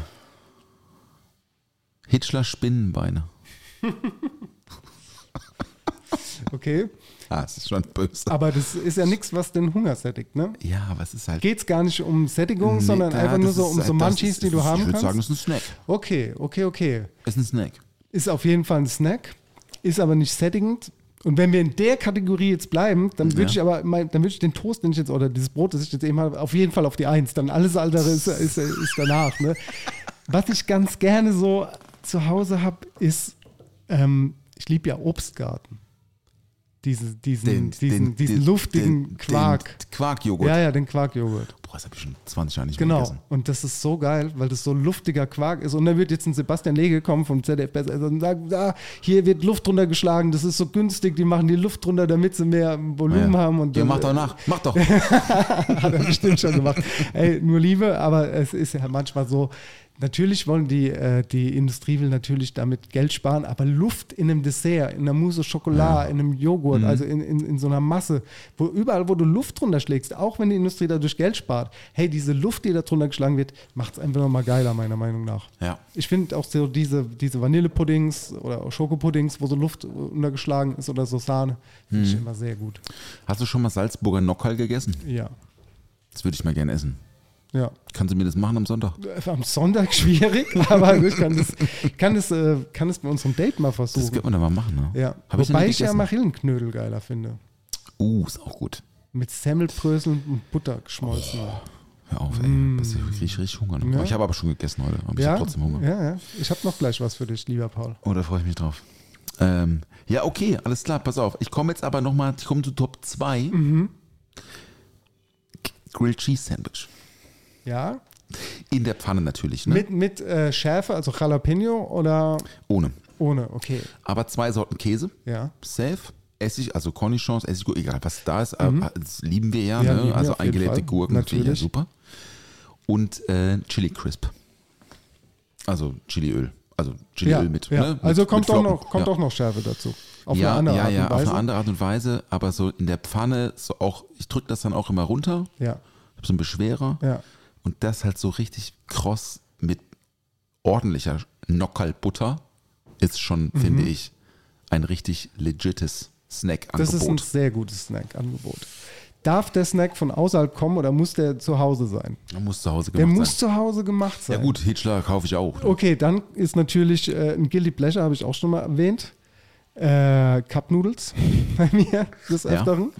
Hitchler Spinnenbeine. (laughs) Okay. Ah, es ist schon böse. Aber das ist ja nichts, was den Hunger sättigt, ne? ja, aber es ist halt. Geht es gar nicht um Sättigung, Nee, sondern einfach nur so um halt- so das Munchies, die du haben Ich würde kannst? sagen, es ist ein Snack. Okay, okay, okay. Es ist ein Snack. Ist auf jeden Fall ein Snack, ist aber nicht sättigend. Und wenn wir in der Kategorie jetzt bleiben, dann würde Ja. ich aber mein, dann würde ich den Toast, den ich jetzt, oder dieses Brot, das ich jetzt eben habe, auf jeden Fall auf die Eins. Dann alles andere ist, ist, ist danach. Ne? Was ich ganz gerne so zu Hause habe, ist, ähm, ich liebe ja Obstgarten. Diese, diesen, diesen, diesen luftigen den- Quark. Den Quarkjoghurt. ja, ja, den Quarkjoghurt. Boah, das habe ich schon 20 Jahre nicht mehr Genau. gegessen. Und das ist so geil, weil das so luftiger Quark ist. Und da wird jetzt ein Sebastian Lege kommen vom ZDF und sagen, ah, hier wird Luft runtergeschlagen, das ist so günstig, die machen die Luft runter, damit sie mehr Volumen Ja. haben. Und ja, dann- mach doch nach. Mach doch. (laughs) hat er bestimmt schon gemacht. Ey, nur Liebe, aber es ist ja manchmal so. Natürlich wollen die, äh, die Industrie will natürlich damit Geld sparen, aber Luft in einem Dessert, in einer Mousse au Chocolat, in einem Joghurt, also in, in, in so einer Masse, wo überall, wo du Luft drunter schlägst, auch wenn die Industrie dadurch Geld spart, hey, diese Luft, die da drunter geschlagen wird, macht es einfach nochmal geiler, meiner Meinung nach. Ja. Ich finde auch so diese, diese Vanillepuddings oder Schokopuddings, wo so Luft untergeschlagen ist oder so Sahne, finde ich immer sehr gut. Hast du schon mal Salzburger Nockerl gegessen? Ja. Das würde ich mal gerne essen. Ja. Kannst du mir das machen am Sonntag? Am Sonntag schwierig, (laughs) aber ich kann das, kann das, äh, kann das bei unserem Date mal Das versuchen. könnte man da mal machen, ne? Ja. Hab ich Wobei nie ich ja. Marillenknödel geiler finde. Uh, ist auch gut. Mit Semmelbröseln und Butter geschmolzen. Hör auf, ey. Das ich krieg richtig Hunger. Mm. Ja. Ich habe aber schon gegessen heute. Aber ich ja, habe trotzdem Hunger. ja, ja. Ich habe noch gleich was für dich, lieber Paul. Oh, da freue ich mich drauf. Ähm, ja, okay, alles klar, pass auf. Ich komme jetzt aber nochmal, ich komme zu Top 2. Mhm. Grilled Cheese Sandwich. Ja. In der Pfanne natürlich, ne? Mit, mit äh, Schärfe, also Jalapeno oder Ohne. ohne? Okay. Aber zwei Sorten Käse. Ja. Safe. Essig, also Cornichons, Essig, egal was da ist, äh, das lieben wir ja, Mhm. Ja, ne? also eingelegte. Gurken, das finde ich ja Natürlich. super. Und äh, Chili Crisp. Also Chiliöl. Also Chiliöl ja, mit. ja. Ne? Mit, also kommt, mit doch Flocken. noch, kommt ja. doch noch Schärfe dazu. Auf ja, eine andere ja, Art ja, und Weise. auf eine andere Art und Weise, aber so in der Pfanne, so auch, ich drücke das dann auch immer runter, Ja, hab so einen Beschwerer ja. Und das halt so richtig kross mit ordentlicher Nockerl-Butter ist schon, finde ich, ein richtig legites Snack-Angebot. Mhm. Das ist ein sehr gutes Snack-Angebot. Darf der Snack von außerhalb kommen oder muss der zu Hause sein? Man muss zu Hause Der gemacht muss sein. zu Hause gemacht sein. Ja gut, Hitchler kaufe ich auch. ne? Okay, dann ist natürlich äh, ein Guilty Pleasure, habe ich auch schon mal erwähnt. Äh, Cup Noodles (laughs) bei mir des Ja. Öfteren.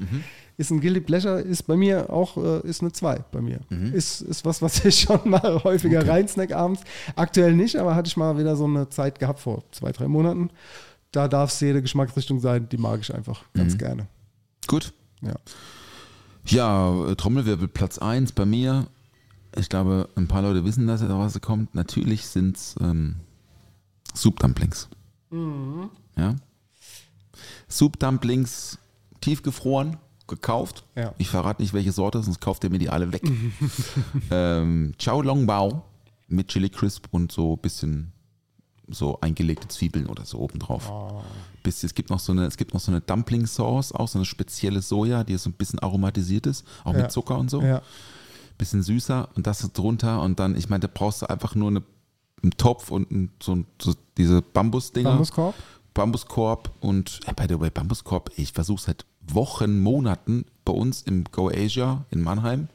Ist ein Guilty Pleasure, ist bei mir auch, äh, ist eine 2 bei mir. Ist, ist was, was ich schon mal häufiger reinsnack abends. Aktuell nicht, aber hatte ich mal wieder so eine Zeit gehabt vor zwei, drei Monaten. Da darf es jede Geschmacksrichtung sein, die mag ich einfach ganz gerne. Gut. Ja. Ja, äh, Trommelwirbel Platz 1 bei mir. Ich glaube, ein paar Leute wissen, dass er was kommt. Natürlich sind es ähm, Soup Dumplings. Ja. Soup Dumplings tiefgefroren, gekauft. Ja. Ich verrate nicht, welche Sorte, sonst kauft ihr mir die alle weg. (laughs) ähm, Chow Long Bao mit Chili Crisp und so ein bisschen so eingelegte Zwiebeln oder so obendrauf. Oh. Bis, es gibt noch so eine, es gibt noch so eine Dumpling Sauce, auch so eine spezielle Soja, die so ein bisschen aromatisiert ist, auch Ja. mit Zucker und so. Ja. Bisschen süßer und das ist drunter und dann, ich meine, da brauchst du einfach nur eine, einen Topf und ein, so, so diese Bambusdinger. Bambuskorb? Bambuskorb und äh, by the way, Bambuskorb, ich versuche seit Wochen, Monaten bei uns im Go Asia in Mannheim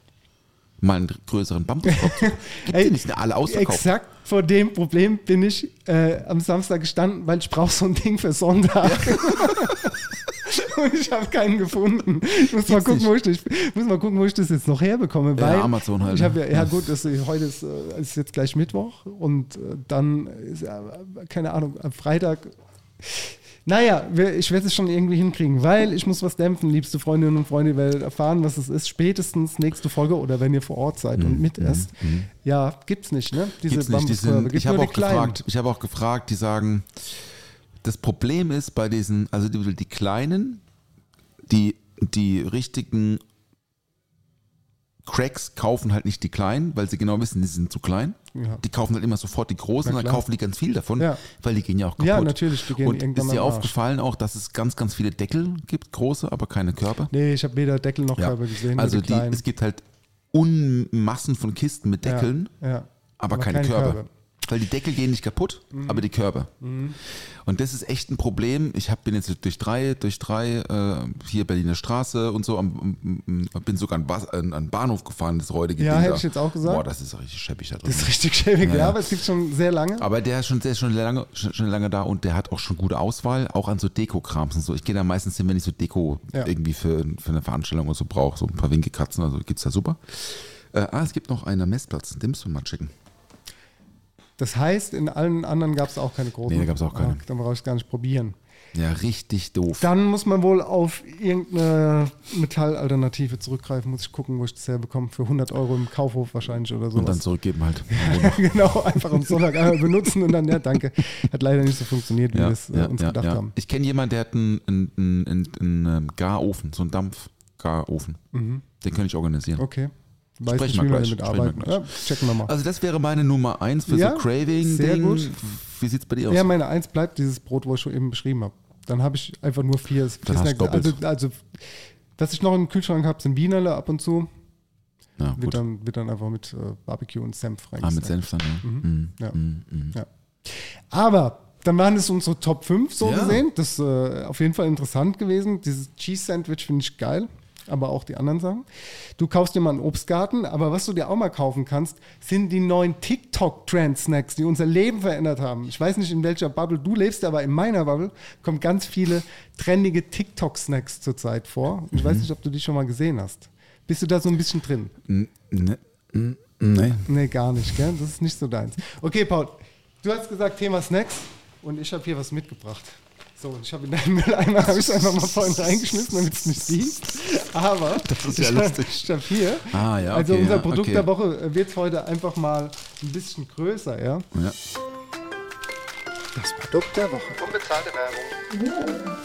mal einen größeren Bambuskorb. (laughs) zu- Gibt ja nicht alle ausverkauft. Exakt vor dem Problem bin ich äh, am Samstag gestanden, weil ich brauche so ein Ding für Sonntag. (laughs) Und ich habe keinen gefunden. Ich muss mal, gucken, nicht. wo ich, das, ich muss mal gucken, wo ich das jetzt noch herbekomme. Ja, Weil Amazon halt, Ich habe ja, ne? ja Ja. gut, das, heute ist, äh, ist jetzt gleich Mittwoch und äh, dann ist, äh, keine Ahnung, am Freitag. Naja, ich werde es schon irgendwie hinkriegen, weil ich muss was dämpfen, liebste Freundinnen und Freunde, werdet erfahren, was es ist, spätestens nächste Folge oder wenn ihr vor Ort seid und mit esst. Ja, gibt's nicht, ne? Diese Mhm, Gibt's nicht. Die sind, ich habe auch gefragt, ich habe auch gefragt, die sagen, das Problem ist bei diesen, also die, die kleinen, die, die richtigen Cracks kaufen halt nicht die kleinen, weil sie genau wissen, die sind zu klein. Ja. Die kaufen halt immer sofort die großen dann kaufen die ganz viel davon, Ja. weil die gehen ja auch kaputt. Ja, natürlich, die gehen und ist dir aufgefallen auch, dass es ganz, ganz viele Deckel gibt, große, aber keine Körper? Nee, ich habe weder Deckel noch Ja. Körbe gesehen. Also die es gibt halt Unmassen von Kisten mit Deckeln, ja. aber, keine, keine Körbe. Körbe. Weil die Deckel gehen nicht kaputt, aber die Körbe. Und das ist echt ein Problem. Ich hab, bin jetzt durch drei, durch drei äh, hier Berliner Straße und so, am, am, bin sogar an, an, an Bahnhof gefahren, das räudige Ja, Ding hätte da. ich jetzt auch gesagt. Boah, das ist richtig scheppig da drin. Das ist richtig schäbig, ja, Ja. aber es gibt schon sehr lange. Aber der ist schon, der ist schon lange, schon, schon lange da und der hat auch schon gute Auswahl, auch an so Deko-Krams und so. Ich gehe da meistens hin, wenn ich so Deko Ja. irgendwie für, für eine Veranstaltung oder so brauche, so ein paar Winkelkatzen, also gibt's da super. Äh, ah, es gibt noch einen Messplatz, den müssen wir mal checken. Das heißt, in allen anderen gab es auch keine großen. Nee, da gab's auch keine. Ah, dann brauche ich es gar nicht probieren. Ja, richtig doof. Dann muss man wohl auf irgendeine Metallalternative zurückgreifen. Muss ich gucken, wo ich das herbekomme. Für 100 Euro im Kaufhof wahrscheinlich oder so. und dann zurückgeben halt. (laughs) genau, einfach am Sonntag einmal benutzen und dann, ja, danke. Hat leider nicht so funktioniert, wie wir Ja, es äh, ja, uns ja, gedacht ja. haben. Ich kenne jemanden, der hat einen, einen, einen, einen, ähm, Garofen, so einen Dampfgarofen. Den könnte ich organisieren. Mhm. Okay. Weiß Sprechen wir gleich, damit arbeiten. gleich. Ja, checken wir mal. Also das wäre meine Nummer eins für Ja, so Craving. sehr Ding. gut. Wie sieht's bei dir aus? Ja, meine Eins bleibt dieses Brot, wo ich schon eben beschrieben habe. Dann habe ich einfach nur vier, vier Snacks. Also, also, was ich noch im Kühlschrank habe, sind Wienerle ab und zu. ja, Wird dann, wird dann einfach mit äh, Barbecue und Senf Ah, mit. Senf dann, ja. Mhm. Ja. Mhm. Mhm. Ja. Aber dann waren es unsere Top 5 so gesehen. Das ist äh, auf jeden Fall interessant gewesen. Dieses Cheese Sandwich finde ich geil. Aber auch die anderen Sachen. Du kaufst dir mal einen Obstgarten, aber was du dir auch mal kaufen kannst, sind die neuen TikTok-Trend-Snacks, die unser Leben verändert haben. Ich weiß nicht, in welcher Bubble du lebst, aber in meiner Bubble kommen ganz viele trendige TikTok-Snacks zurzeit vor. Ich Mhm. weiß nicht, ob du die schon mal gesehen hast. Bist du da so ein bisschen drin? Ne, ne, nee. Nee, gar nicht, gell? Das ist nicht so deins. Okay, Paul, du hast gesagt Thema Snacks und ich habe hier was mitgebracht. So, und ich habe in deinen Mülleimer habe ich einfach mal vorhin reingeschmissen, damit es nicht siehst. Aber (laughs) das ist ja ich lustig. Ich habe hier. Ah, ja, also okay, unser ja, Produkt okay. der Woche wird heute einfach mal ein bisschen größer, ja? Ja. Das Produkt der Woche. Unbezahlte Werbung.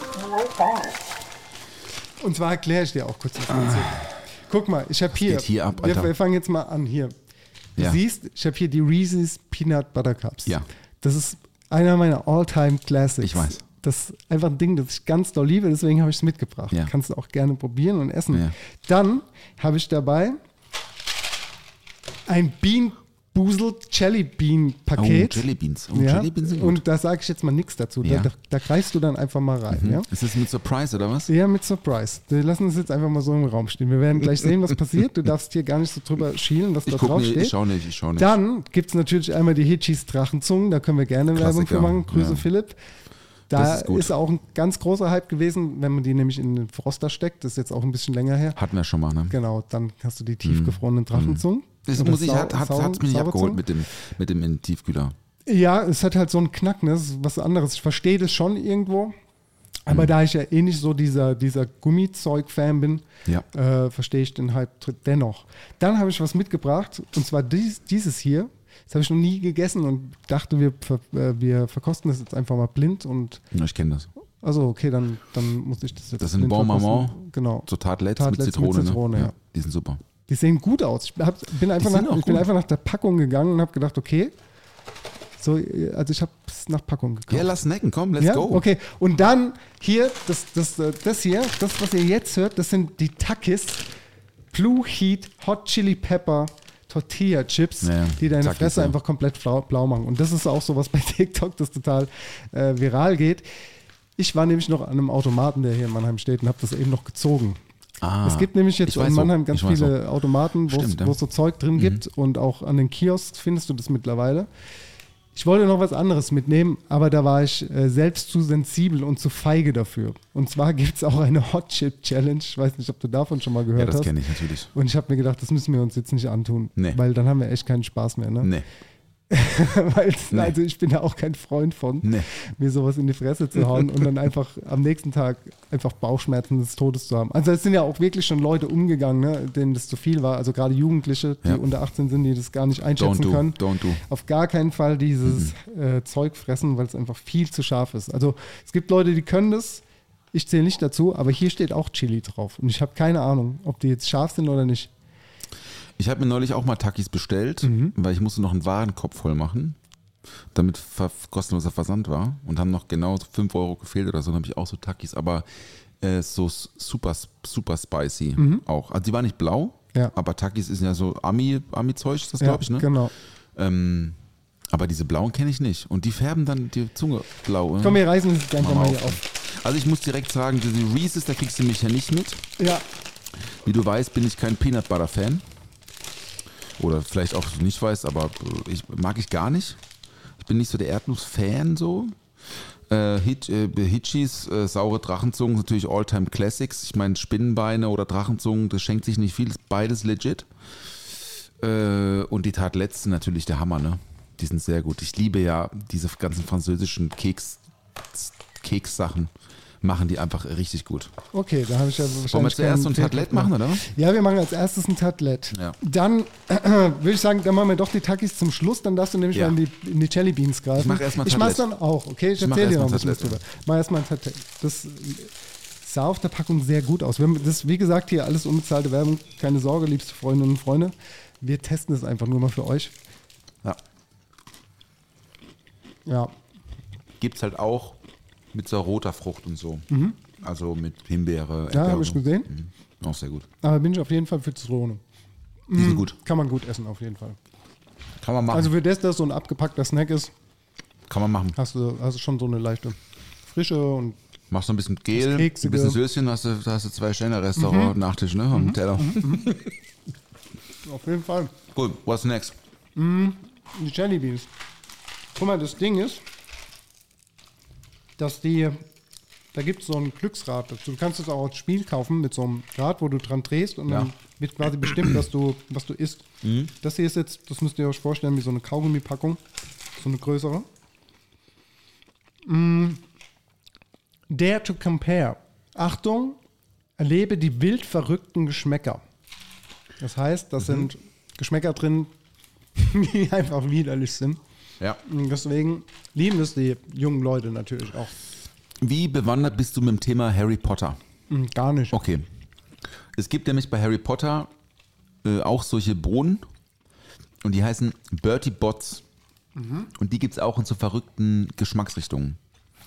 Und zwar erkläre ich dir auch kurz das Prinzip. Guck mal, ich habe hier, geht hier ab, wir, Alter? wir fangen jetzt mal an hier. Du Ja. siehst, ich habe hier die Reese's Peanut Butter Cups. Ja. Das ist einer meiner All-Time Classics. Ich weiß. Das ist einfach ein Ding, das ich ganz doll liebe, deswegen habe ich es mitgebracht. Ja. Kannst du auch gerne probieren und essen. Ja. Dann habe ich dabei ein Bean Boozled Jelly Bean Oh, Paket. Jellybeans. Oh, ja. Jellybeans sind gut. Und da sage ich jetzt mal nichts dazu. Ja. Da, da, da greifst du dann einfach mal rein. Ja? Ist das mit Surprise oder was? Ja, mit Surprise. Wir lassen es jetzt einfach mal so im Raum stehen. Wir werden gleich sehen, was passiert. Du darfst hier gar nicht so drüber schielen, was Ich da drauf nicht, steht. ich schau nicht, ich schau nicht. Dann gibt es natürlich einmal die Hitchis Drachenzungen. Da können wir gerne Werbung für Klassiker, machen. Grüße ja. Philipp. Da ist, ist auch ein ganz großer Hype gewesen, wenn man die nämlich in den Froster steckt. Das ist jetzt auch ein bisschen länger her. Hatten wir schon mal, ne? Genau, dann hast du die tiefgefrorenen Drachenzungen. Mhm. Das muss ich, hat, hat's mich nicht abgeholt mit dem, mit dem in Tiefkühler. Ja, es hat halt so einen Knack, ne? Das ist was anderes. Ich verstehe das schon irgendwo. Mhm. Aber da ich ja eh nicht so dieser, dieser Gummizeug-Fan bin, Ja. äh, verstehe ich den Hype dennoch. Dann habe ich was mitgebracht und zwar dies, dieses hier. Das habe ich noch nie gegessen und dachte, wir, ver, äh, wir verkosten das jetzt einfach mal blind und Ja, Ich kenne das. also okay, dann, dann muss ich das jetzt Das sind Bon. Maman. Genau. So Tartlets, mit Tartlets mit Zitrone. Zitrone, ne? ja. Die sind super. Die sehen gut aus. Ich hab, bin, einfach nach, ich bin einfach nach der Packung gegangen und habe gedacht, okay, so, also ich habe es nach Packung gekauft. Ja, lass snacken, komm, let's Ja, go. okay. Und dann hier, das, das, äh, das hier, das, was ihr jetzt hört, das sind die Takis Blue Heat Hot Chili Pepper Tortilla Chips, Ja, die deine Takis, Fresse einfach komplett blau, machen. Und das ist auch so was bei (laughs) TikTok, das total äh, viral geht. Ich war nämlich noch an einem Automaten, der hier in Mannheim steht und habe das eben noch gezogen. Ah, es gibt nämlich jetzt in so, Mannheim ganz ich weiß viele Automaten, wo es ja. so Zeug drin gibt und auch an den Kiosks findest du das mittlerweile. Ich wollte noch was anderes mitnehmen, aber da war ich äh, selbst zu sensibel und zu feige dafür. Und zwar gibt es auch eine Hot Chip Challenge. Ich weiß nicht, ob du davon schon mal gehört Ja, das hast. kenne ich natürlich. Und ich habe mir gedacht, das müssen wir uns jetzt nicht antun, Nee. weil dann haben wir echt keinen Spaß mehr. Ne? Nee. (laughs) Nee. Also ich bin ja auch kein Freund von, Nee. mir sowas in die Fresse zu hauen und dann einfach am nächsten Tag einfach Bauchschmerzen des Todes zu haben. Also es sind ja auch wirklich schon Leute umgegangen, ne, denen das zu viel war. Also gerade Jugendliche, die Ja. unter 18 sind, die das gar nicht Don't einschätzen do, können. don't do. Auf gar keinen Fall dieses äh, Zeug fressen, weil es einfach viel zu scharf ist. Also es gibt Leute, die können das. Ich zähle nicht dazu, aber hier steht auch Chili drauf. Und ich habe keine Ahnung, ob die jetzt scharf sind oder nicht. Ich habe mir neulich auch mal Takis bestellt, Mhm. weil ich musste noch einen Warenkorb voll machen, damit kostenloser Versand war und haben noch genau 5 Euro gefehlt oder so, dann habe ich auch so Takis, aber äh, so super, super spicy auch. Also die war nicht blau, Mhm. Ja. aber Takis ist ja so Ami- Ami-Zeug, ist das Ja, glaube ich, ne? Genau. Ähm, aber diese blauen kenne ich nicht und die färben dann die Zunge blau. ne? Komm, wir reißen jetzt einfach mal mal hier auf. Also ich muss direkt sagen, diese Reese's, da kriegst du mich ja nicht mit. Ja, Wie du weißt, bin ich kein Peanut Butter Fan. Oder vielleicht auch nicht weißt, aber ich mag ich gar nicht. Ich bin nicht so der Erdnuss-Fan so. Äh, Hit, äh, Hitchis, äh, saure Drachenzungen, natürlich All-Time Classics. Ich meine, Spinnenbeine oder Drachenzungen, das schenkt sich nicht viel, ist beides legit. Äh, und die Tartlets sind natürlich der Hammer, ne? Die sind sehr gut. Ich liebe ja diese ganzen französischen Keks, Keks-Sachen. Machen die einfach richtig gut. okay, da habe ich ja wahrscheinlich Wollen wir zuerst ein Fehlgriff machen, oder? Ja, wir machen als erstes ein Tartlet. Ja. Dann (clears throat) würde ich sagen, dann machen wir doch die Takis zum Schluss. Dann darfst du nämlich Ja. mal in die, in die Jelly Beans greifen. Ich mach erst mal Ich mach's Tartlet. dann auch, okay? Ich, Ich erzähle dir noch ein bisschen drüber. Mach erstmal ein Tartlet. Das sah auf der Packung sehr gut aus. Haben das, wie gesagt, hier alles unbezahlte Werbung. Keine Sorge, liebste Freundinnen und Freunde. Wir testen es einfach nur mal für euch. Ja. Ja, Gibt es halt auch mit so roter Frucht und so. Also mit Himbeere. ja habe ich und gesehen. Mhm. Auch sehr gut. Aber bin ich auf jeden Fall für Zitrone. Die sind gut. Kann man gut essen, auf jeden Fall. Kann man machen. Also für das, dass so ein abgepackter Snack ist, Kann man machen. hast du, hast du schon so eine leichte Frische und Machst noch ein bisschen Gel, ein bisschen Söschen, hast du, hast du zwei Sterne Restaurant Nachtisch, ne? Am Teller. (laughs) auf jeden Fall. Cool. What's next? Die Jelly Beans. Guck mal, das Ding ist, dass die, da gibt es so ein Glücksrad dazu. Du kannst es auch als Spiel kaufen mit so einem Rad, wo du dran drehst und dann Ja. wird quasi bestimmt, was du, was du isst. Das hier ist jetzt, das müsst ihr euch vorstellen, wie so eine Kaugummipackung. So eine größere. Mm. Dare to compare. Achtung, erlebe die wild verrückten Geschmäcker. Das heißt, das sind Geschmäcker drin, (laughs) die einfach widerlich sind. Ja. Und deswegen lieben es die jungen Leute natürlich auch. Wie bewandert bist du mit dem Thema Harry Potter? Hm, Gar nicht. Okay. Es gibt nämlich bei Harry Potter äh, auch solche Bohnen und die heißen Bertie Bots. Und die gibt es auch in so verrückten Geschmacksrichtungen.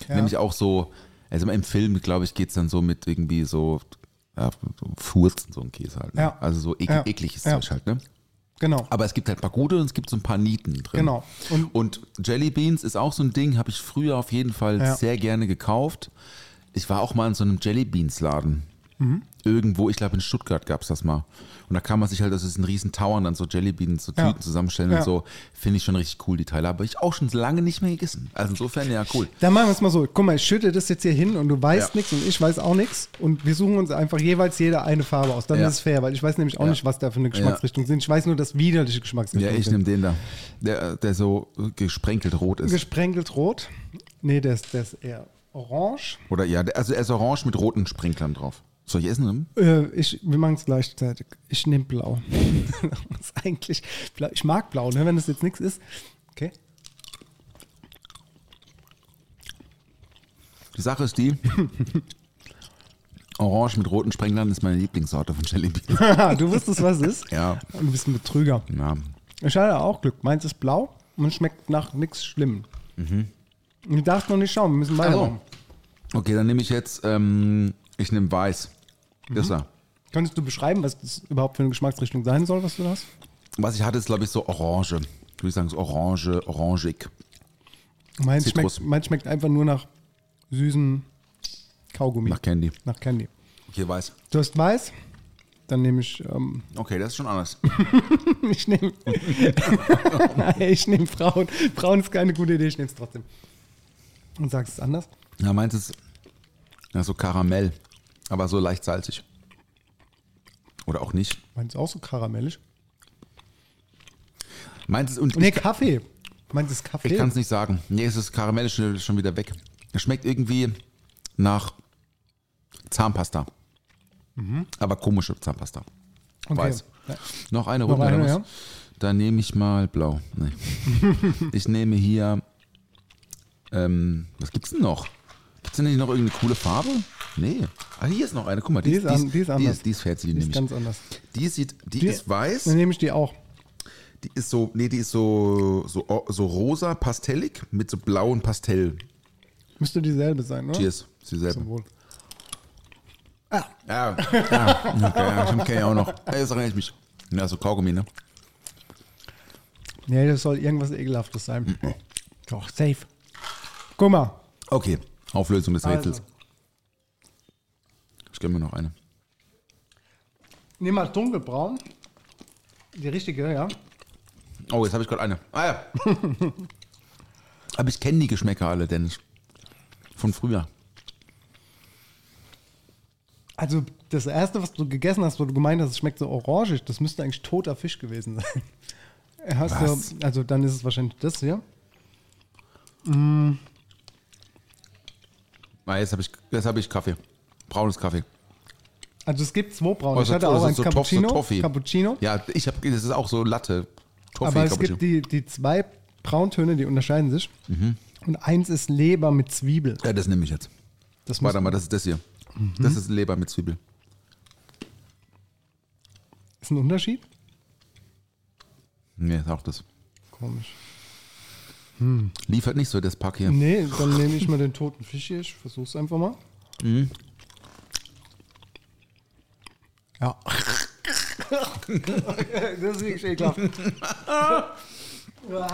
Ja. Nämlich auch so, also im Film, glaube ich, geht es dann so mit irgendwie so, ja, so Furzen, so ein Käse halt. Ne? Ja. Also so ek ekliges. Zeug halt, ne? Genau. Aber es gibt halt ein paar gute und es gibt so ein paar Nieten drin. Genau. Und, Und- Jelly Beans ist auch so ein Ding, habe ich früher auf jeden Fall Ja. sehr gerne gekauft. Ich war auch mal in so einem Jelly Beans Laden. Irgendwo, ich glaube in Stuttgart gab es das mal. Und da kann man sich halt, das ist ein riesen Tower und dann so Jellybeans, so Ja. Tüten zusammenstellen Ja. und so. Finde ich schon richtig cool, die Teile. Aber ich auch schon lange nicht mehr gegessen. Also insofern, ja, cool. Dann machen wir es mal so. Guck mal, ich schütte das jetzt hier hin und du weißt Ja. nichts und ich weiß auch nichts. Und wir suchen uns einfach jeweils jeder eine Farbe aus. Dann Ja. ist es fair, weil ich weiß nämlich auch Ja. nicht, was da für eine Geschmacksrichtung sind. Ich weiß nur, dass widerliche Ja, Geschmacksrichtungen ich nehme den da. Der, der so gesprenkelt rot ist. Gesprenkelt rot. Nee, der ist, der ist eher orange. Oder ja, also er ist orange mit roten Sprinklern drauf. Soll ich essen? Äh, ich, wir machen es gleichzeitig. Ich nehme blau. (laughs) eigentlich blau. Ich mag blau, ne, wenn das jetzt nichts ist. Okay. Die Sache ist die, (laughs) orange mit roten Sprenklern ist meine Lieblingssorte von Jellybeans. (laughs) Haha, du wusstest, was es ist? Ja. Und du bist ein Betrüger. ja. Ich hatte auch Glück. Meins ist blau und schmeckt nach nichts Schlimmem. Mhm. Du darfst noch nicht schauen, wir müssen weitermachen. Okay, dann nehme ich jetzt, ähm, ich nehme weiß. Mhm. Das da. Könntest du beschreiben, was das überhaupt für eine Geschmacksrichtung sein soll, was du da hast? Was ich hatte, ist, glaube ich, so orange. Würde ich sagen, so orange, orangig. Meins Zitrus. schmeckt, meins schmeckt einfach nur nach süßen Kaugummi. Nach Candy. nach Candy. Okay, weiß. Du hast weiß, dann nehme ich, ähm, Okay, das ist schon anders. (laughs) ich nehme, (laughs) Nein, ich nehme Braun. Braun ist keine gute Idee, ich nehme es trotzdem. Und sagst es anders? Ja, meins ist ja, so Karamell, aber so leicht salzig. Oder auch nicht. Meins ist auch so karamellig. Meins ist, und Nee, Kaffee. Meins ist Kaffee. ich kann es nicht sagen. Nee, es ist Karamell ist schon, wieder weg. Es schmeckt irgendwie nach Zahnpasta. Aber komische Zahnpasta. Okay. Weiß. Ja. Noch eine Noch Runde. eine, was? ja. Dann nehme ich mal blau. Nee. (laughs) ich nehme hier. Ähm, was gibt's denn noch? Gibt's denn nicht noch irgendeine coole Farbe? Nee. Ah, hier ist noch eine. Guck mal, die, Die ist, an- die ist die anders. ist, die ist fancy, die, Die ist ganz anders. Die sieht, die, Die- ist weiß. Dann nehme ich die auch. Die ist so, nee, die ist so, so, so rosa, pastellig mit so blauen Pastell. Müsste dieselbe sein, oder? Cheers. Ist dieselbe. Zum Wohl. Ja, ja, okay, ja, ich kenne ja auch noch. Das erinnere ich mich. Ja, so Kaugummi, ne? Nee, das soll irgendwas Ekelhaftes sein. Mhm. Doch, safe. Guck mal. Okay, Auflösung des Rätsels. Also, Ich gebe mir noch eine. nimm mal dunkelbraun. Die richtige, ja. Oh, jetzt habe ich gerade eine. Ah ja. (laughs) Aber ich kenne die Geschmäcker alle, Dennis. Von früher. Also das erste, was du gegessen hast, wo du gemeint hast, es schmeckt so orangig, das müsste eigentlich toter Fisch gewesen sein. (laughs) Hast Was? Du, also dann ist es wahrscheinlich das hier. Ah, jetzt habe ich, jetzt hab ich Kaffee. Braunes Kaffee. Also es gibt zwei braune. Oh, ich so- hatte auch ein so Cappuccino. Toffee. Cappuccino. Ja, ich habe, das ist auch so Latte. Toffee, aber es Cappuccino. gibt die, die zwei Brauntöne, die unterscheiden sich. Mhm. Und eins ist Leber mit Zwiebel. Ja, das nehme ich jetzt. Das Warte mal, das ist das hier. Mhm. Das ist Leber mit Zwiebel. ist ein Unterschied? Nee, ist auch das. Komisch. Liefert nicht so das Pack hier. Nee, dann nehme ich mal den toten Fisch hier. Ich versuch's einfach mal. Mhm. Ja. (laughs) das ist wirklich ekelhaft. (laughs)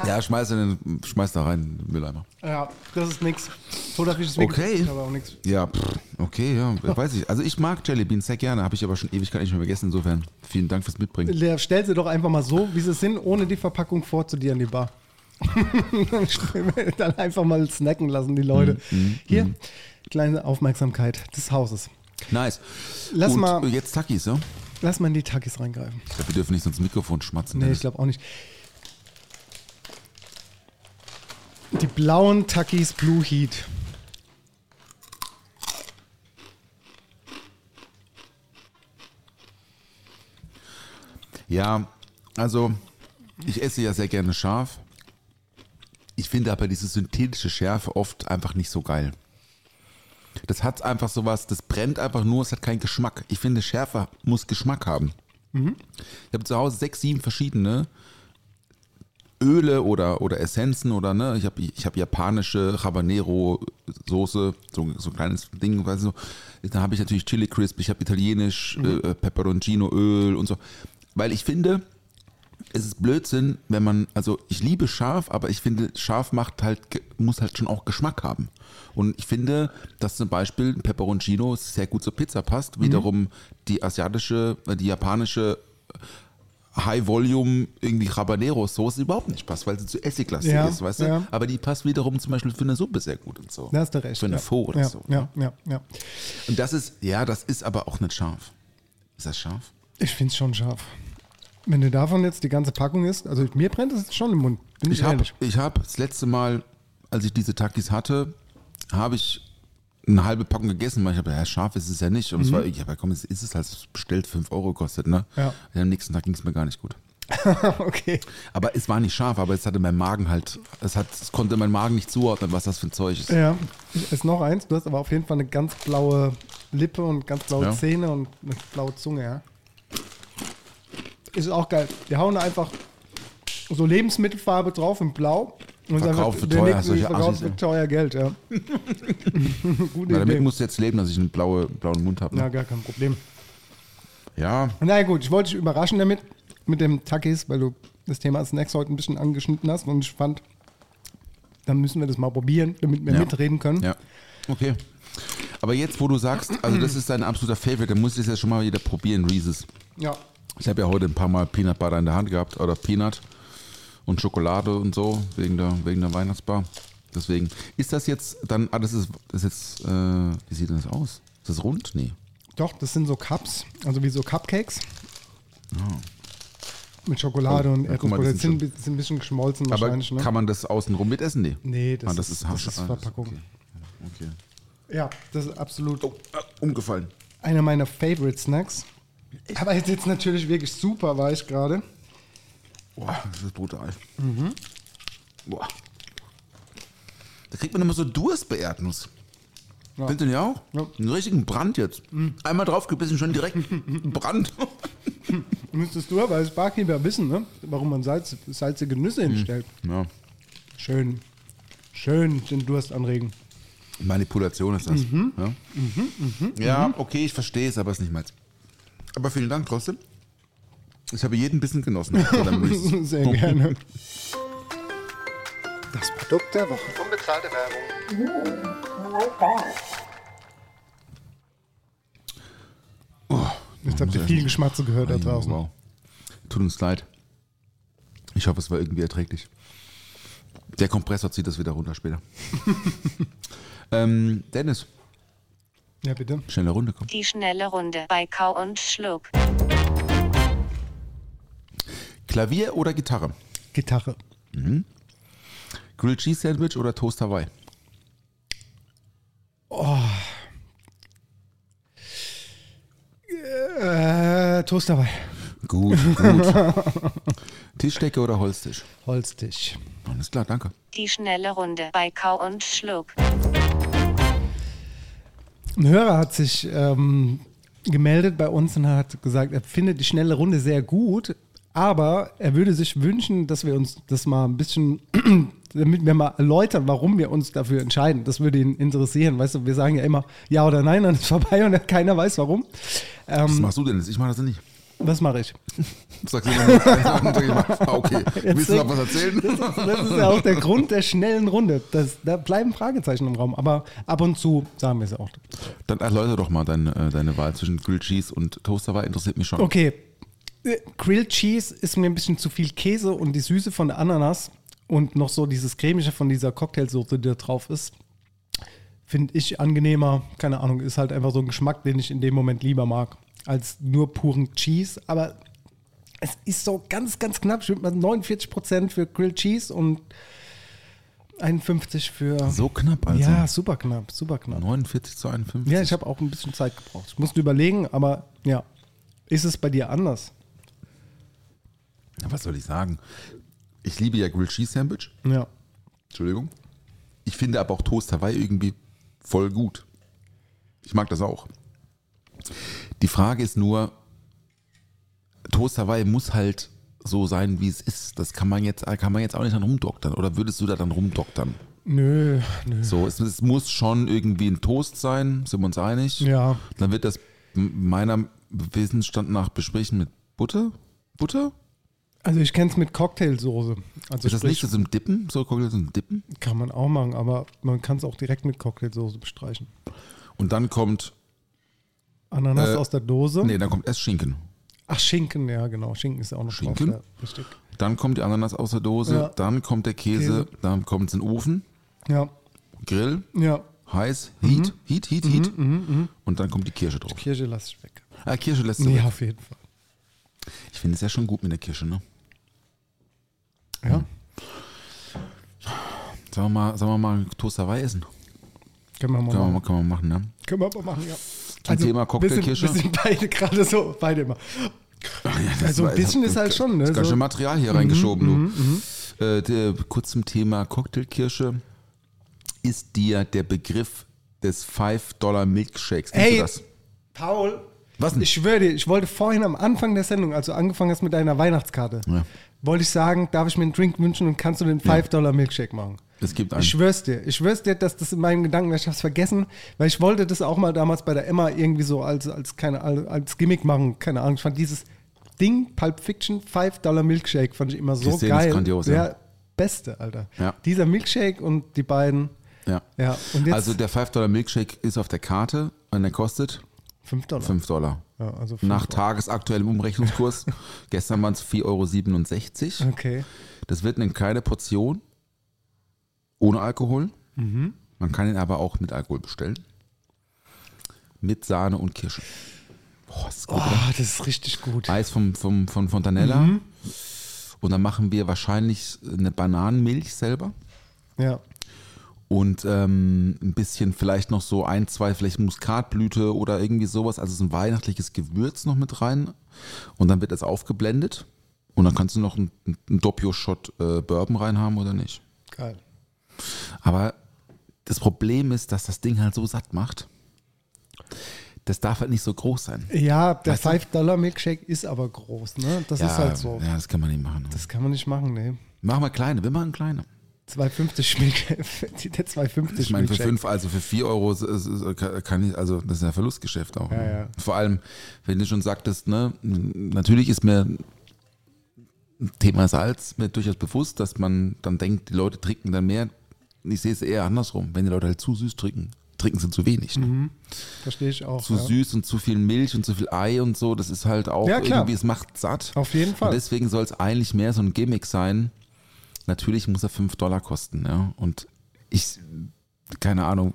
Ja, schmeiß, in den, schmeiß da rein, in Mülleimer. Ja, das ist nix. Wirklich Okay. aber auch nix. Ja, pff, okay, ja, weiß ich. Also ich mag Jellybeans sehr gerne, habe ich aber schon Ewigkeit nicht mehr gegessen. Insofern vielen Dank fürs Mitbringen. Lea, stell sie doch einfach mal so, wie sie sind, ohne die Verpackung vor zu dir an die Bar. (laughs) Dann einfach mal snacken lassen, die Leute. Mhm, Hier, kleine Aufmerksamkeit des Hauses. Nice. Lass Und mal- jetzt Takis, ja? Lass mal in die Takis reingreifen. Ich glaub, wir dürfen nicht ins Mikrofon schmatzen. Nee, ich glaube auch nicht. Die blauen Takis Blue Heat. Ja, also ich esse ja sehr gerne scharf. Ich finde aber diese synthetische Schärfe oft einfach nicht so geil. Das hat einfach sowas, das brennt einfach nur, es hat keinen Geschmack. Ich finde, Schärfe muss Geschmack haben. Ich habe zu Hause sechs, sieben verschiedene Öle oder, oder Essenzen oder ne, ich habe ich hab japanische Habanero-Soße, so, so ein kleines Ding, weißt du. Dann habe ich natürlich Chili Crisp, ich habe italienisch äh, Peperoncino-Öl und so. Weil ich finde, es ist Blödsinn, wenn man, also ich liebe scharf, aber ich finde, scharf macht halt, muss halt schon auch Geschmack haben. Und ich finde, dass zum Beispiel ein Peperoncino sehr gut zur Pizza passt. Wiederum die asiatische, äh, die japanische High Volume irgendwie Habanero Soße überhaupt nicht passt, weil sie zu essiglastig Ja, ist, weißt du? ja. Aber die passt wiederum zum Beispiel für eine Suppe sehr gut und so. Da hast du recht. Für eine ja. Faux oder ja, so. ne? Ja, ja, ja. Und das ist, ja, das ist aber auch nicht scharf. Ist das scharf? Ich finde es schon scharf. Wenn du davon jetzt die ganze Packung isst, also mir brennt es schon im Mund, bin ich, habe hab das letzte Mal, als ich diese Takis hatte, habe ich eine halbe Packung gegessen, weil ich habe, ja, scharf ist es ja nicht. Und es war, ja, komm, es ist es halt es bestellt 5 Euro kostet, ne? Ja. Am nächsten Tag ging es mir gar nicht gut. (laughs) okay. Aber es war nicht scharf, aber es hatte mein Magen halt, es, hat, es konnte mein Magen nicht zuordnen, was das für ein Zeug ist. Ja, ich esse noch eins. Du hast aber auf jeden Fall eine ganz blaue Lippe und ganz blaue Ja. Zähne und eine blaue Zunge, ja. Ist auch geil. Wir hauen da einfach so Lebensmittelfarbe drauf in Blau. Und einfach für teuer, nächste solche verkauft Assis, für teuer Geld, ja. (laughs) Na, damit musst du jetzt leben, dass ich einen blaue, blauen Mund habe. Ja, Ne? gar kein Problem. Ja, Na ja, gut, ich wollte dich überraschen damit, mit dem Takis, weil du das Thema Snacks heute ein bisschen angeschnitten hast und ich fand, dann müssen wir das mal probieren, damit wir Ja. mitreden können. ja. Okay. Aber jetzt, wo du sagst, also das ist dein absoluter Favorite, dann muss es ja schon mal wieder probieren, Reese's. Ja. Ich habe ja heute ein paar Mal Peanut Butter in der Hand gehabt oder Peanut und Schokolade und so wegen der, wegen der Weihnachtsbar. Deswegen ist das jetzt dann, ah, das ist, das ist jetzt, äh, wie sieht denn das aus? Ist das rund? Nee. Doch, das sind so Cups, also wie so Cupcakes. Mit Schokolade Oh, und Erdnussbutter. Die sind sind, ein bisschen geschmolzen Aber wahrscheinlich. Ne? kann man das außenrum mitessen? Nee. Nee, das, Ah, das ist, das ist ah, das Verpackung. okay. Okay. Ja, das ist absolut Ah, umgefallen. einer meiner Favorite Snacks. Aber jetzt jetzt natürlich wirklich super weich gerade. Boah, das ist brutal. Mhm. Boah. Da kriegt man immer so Durst bei Erdnuss. Ja. Findest du nicht auch? Ja. Einen richtigen Brand jetzt. Einmal draufgebissen, schon direkt (laughs) Brand. (laughs) Müsstest du aber als Barkeeper wissen, ne? warum man Salz, salzige Nüsse hinstellt. ja. Schön, schön den Durst anregen. Manipulation ist das. Mhm. Ja, ja okay, ich verstehe es, aber es ist nicht meins. Aber vielen Dank trotzdem. Ich habe jeden Bissen genossen. (laughs) Sehr gerne. Das Produkt der Woche. Unbezahlte Werbung. Jetzt habt ihr viel Geschmatze gehört da draußen. Wow. Tut uns leid. Ich hoffe, es war irgendwie erträglich. Der Kompressor zieht das wieder runter später. (laughs) ähm, Dennis, Ja, bitte. schnelle Runde, komm. Die schnelle Runde bei Kau und Schluck. Klavier oder Gitarre? Gitarre. Grilled Cheese Sandwich oder Toast Hawaii? Äh, Toast dabei. Gut, gut. (laughs) Tischdecke oder Holztisch? Holztisch. Alles klar, danke. Die schnelle Runde bei Kau und Schluck. Ein Hörer hat sich ähm, gemeldet bei uns und hat gesagt, er findet die schnelle Runde sehr gut, aber er würde sich wünschen, dass wir uns das mal ein bisschen, (clears throat) damit wir mal erläutern, warum wir uns dafür entscheiden. Das würde ihn interessieren. Weißt du, wir sagen ja immer ja oder nein, dann ist es vorbei und (laughs) keiner weiß warum. Was Ähm, machst du denn jetzt? Ich mache das nicht. Was mache ich? Sagst du immer, sag ich mal, okay. (laughs) Willst du noch was erzählen? Das ist ja auch der Grund der schnellen Runde. Das, da bleiben Fragezeichen im Raum, aber ab und zu sagen wir es auch. Dann erläuter doch mal deine, äh, deine Wahl zwischen Grilled Cheese und Toast Hawaii. Interessiert mich schon. Okay. Äh, Grilled Cheese ist mir ein bisschen zu viel Käse und die Süße von der Ananas und noch so dieses Cremische von dieser Cocktailsoße, die da drauf ist, finde ich angenehmer. Keine Ahnung, ist halt einfach so ein Geschmack, den ich in dem Moment lieber mag, als nur puren Cheese. Aber es ist so ganz, ganz knapp. Ich würde mal 49% für Grilled Cheese und 51 für. So knapp also. Ja, super knapp, super knapp. 49 zu 51. Ja, ich habe auch ein bisschen Zeit gebraucht. Ich musste überlegen, aber ja. Ist es bei dir anders? Ja, was soll ich sagen? Ich liebe ja Grilled Cheese Sandwich. Ja. Entschuldigung. Ich finde aber auch Toast Hawaii irgendwie voll gut. Ich mag das auch. Die Frage ist nur, Toast Hawaii muss halt so sein, wie es ist. Das kann man jetzt, kann man jetzt auch nicht dann rumdoktern. Oder würdest du da dann rumdoktern? Nö, nö. So, es, es muss schon irgendwie ein Toast sein, sind wir uns einig? Ja. Dann wird das meiner Wissensstand nach besprechen mit Butter? Butter? Also ich kenne es mit Cocktailsoße. Also Ist das nicht so zum Dippen? So Cocktail zum Dippen? Kann man auch machen, aber man kann es auch direkt mit Cocktailsoße bestreichen. Und dann kommt, Ananas Äh, aus der Dose. nee, dann kommt erst Schinken. Ach, Schinken, ja genau. Schinken ist auch noch Schinken? drauf. Ja, richtig. Dann kommt die Ananas aus der Dose, Ja. dann kommt der Käse, Käse. dann kommt es in den Ofen, Ja, Grill, ja. heiß, Mhm. Heat, Heat, Heat, Heat. Und dann kommt die Kirsche drauf. Kirsche lasse ich weg. Ah, Kirsche lässt du Nee, weg. auf jeden Fall. Ich finde es ja schon gut mit der Kirsche, ne? Ja, Sagen wir mal, sagen wir mal Toast Hawaii essen. können wir mal Kann man, machen. kann man machen, ne? Können wir aber machen, ja. Zum Thema Cocktailkirsche? Wir sind, beide gerade so, beide immer. Also ein bisschen ist halt schon, ne? Das ganz schön Material hier reingeschoben, du. Äh, der, kurz zum Thema Cocktailkirsche. Ist dir der Begriff des 5-Dollar Milkshakes, kennst Ey, du das? Paul, Was denn? ich schwöre dir, ich wollte vorhin am Anfang der Sendung, als du angefangen hast mit deiner Weihnachtskarte, Ja. wollte ich sagen, darf ich mir einen Drink wünschen und kannst du den 5-Dollar-Milkshake machen? Es gibt Ich einen. schwör's dir. Ich schwör's dir, dass das in meinen Gedanken, ich hab's vergessen, weil ich wollte das auch mal damals bei der Emma irgendwie so als, als, keine, als Gimmick machen. Keine Ahnung. Ich fand dieses Ding, Pulp Fiction, 5-Dollar Milkshake, fand ich immer so Die Szene ist geil. grandios, ja. Der beste, Alter. Ja. Dieser Milkshake und die beiden, Ja. ja. Also der 5-Dollar Milkshake ist auf der Karte und der kostet 5 Dollar. 5 Dollar. Ja, also fünf Nach Euro. tagesaktuellem Umrechnungskurs. (laughs) Gestern waren es 4,67 Euro. Okay. Das wird eine kleine Portion ohne Alkohol. Mhm. Man kann ihn aber auch mit Alkohol bestellen. Mit Sahne und Kirsche. Boah, ist gut, Oh, oder? das ist richtig gut. Eis vom, vom, von Fontanella. Mhm. Und dann machen wir wahrscheinlich eine Bananenmilch selber. Ja. Und ähm, ein bisschen vielleicht noch so ein, zwei, vielleicht Muskatblüte oder irgendwie sowas. Also so ein weihnachtliches Gewürz noch mit rein. Und dann wird das aufgeblendet. Und dann kannst du noch einen, einen Doppio-Shot äh, Bourbon reinhaben oder nicht. Geil. Aber das Problem ist, dass das Ding halt so satt macht. Das darf halt nicht so groß sein. Ja, der Weißt du? 5-Dollar-Milkshake ist aber groß, ne? Das ist halt so. Ja, das kann man nicht machen. Das kann man nicht machen, ne? Machen wir kleine, wir machen kleine. 2,50 Milkshake. (laughs) Der 2,50 Ich meine, für Milkshake. fünf, also für vier Euro kann ich, also das ist ja Verlustgeschäft auch. Ja, ne? ja. Vor allem, wenn du schon sagtest, ne, natürlich ist mir Thema Salz mir durchaus bewusst, dass man dann denkt, die Leute trinken dann mehr. Ich sehe es eher andersrum. Wenn die Leute halt zu süß trinken, trinken sie zu wenig. Ne? Verstehe ich auch. Zu Mhm. ja. süß und zu viel Milch und zu viel Ei und so, das ist halt auch Ja, irgendwie, es macht satt. Auf jeden Fall. Und deswegen soll es eigentlich mehr so ein Gimmick sein. Natürlich muss er 5 Dollar kosten, ja. Und ich, keine Ahnung,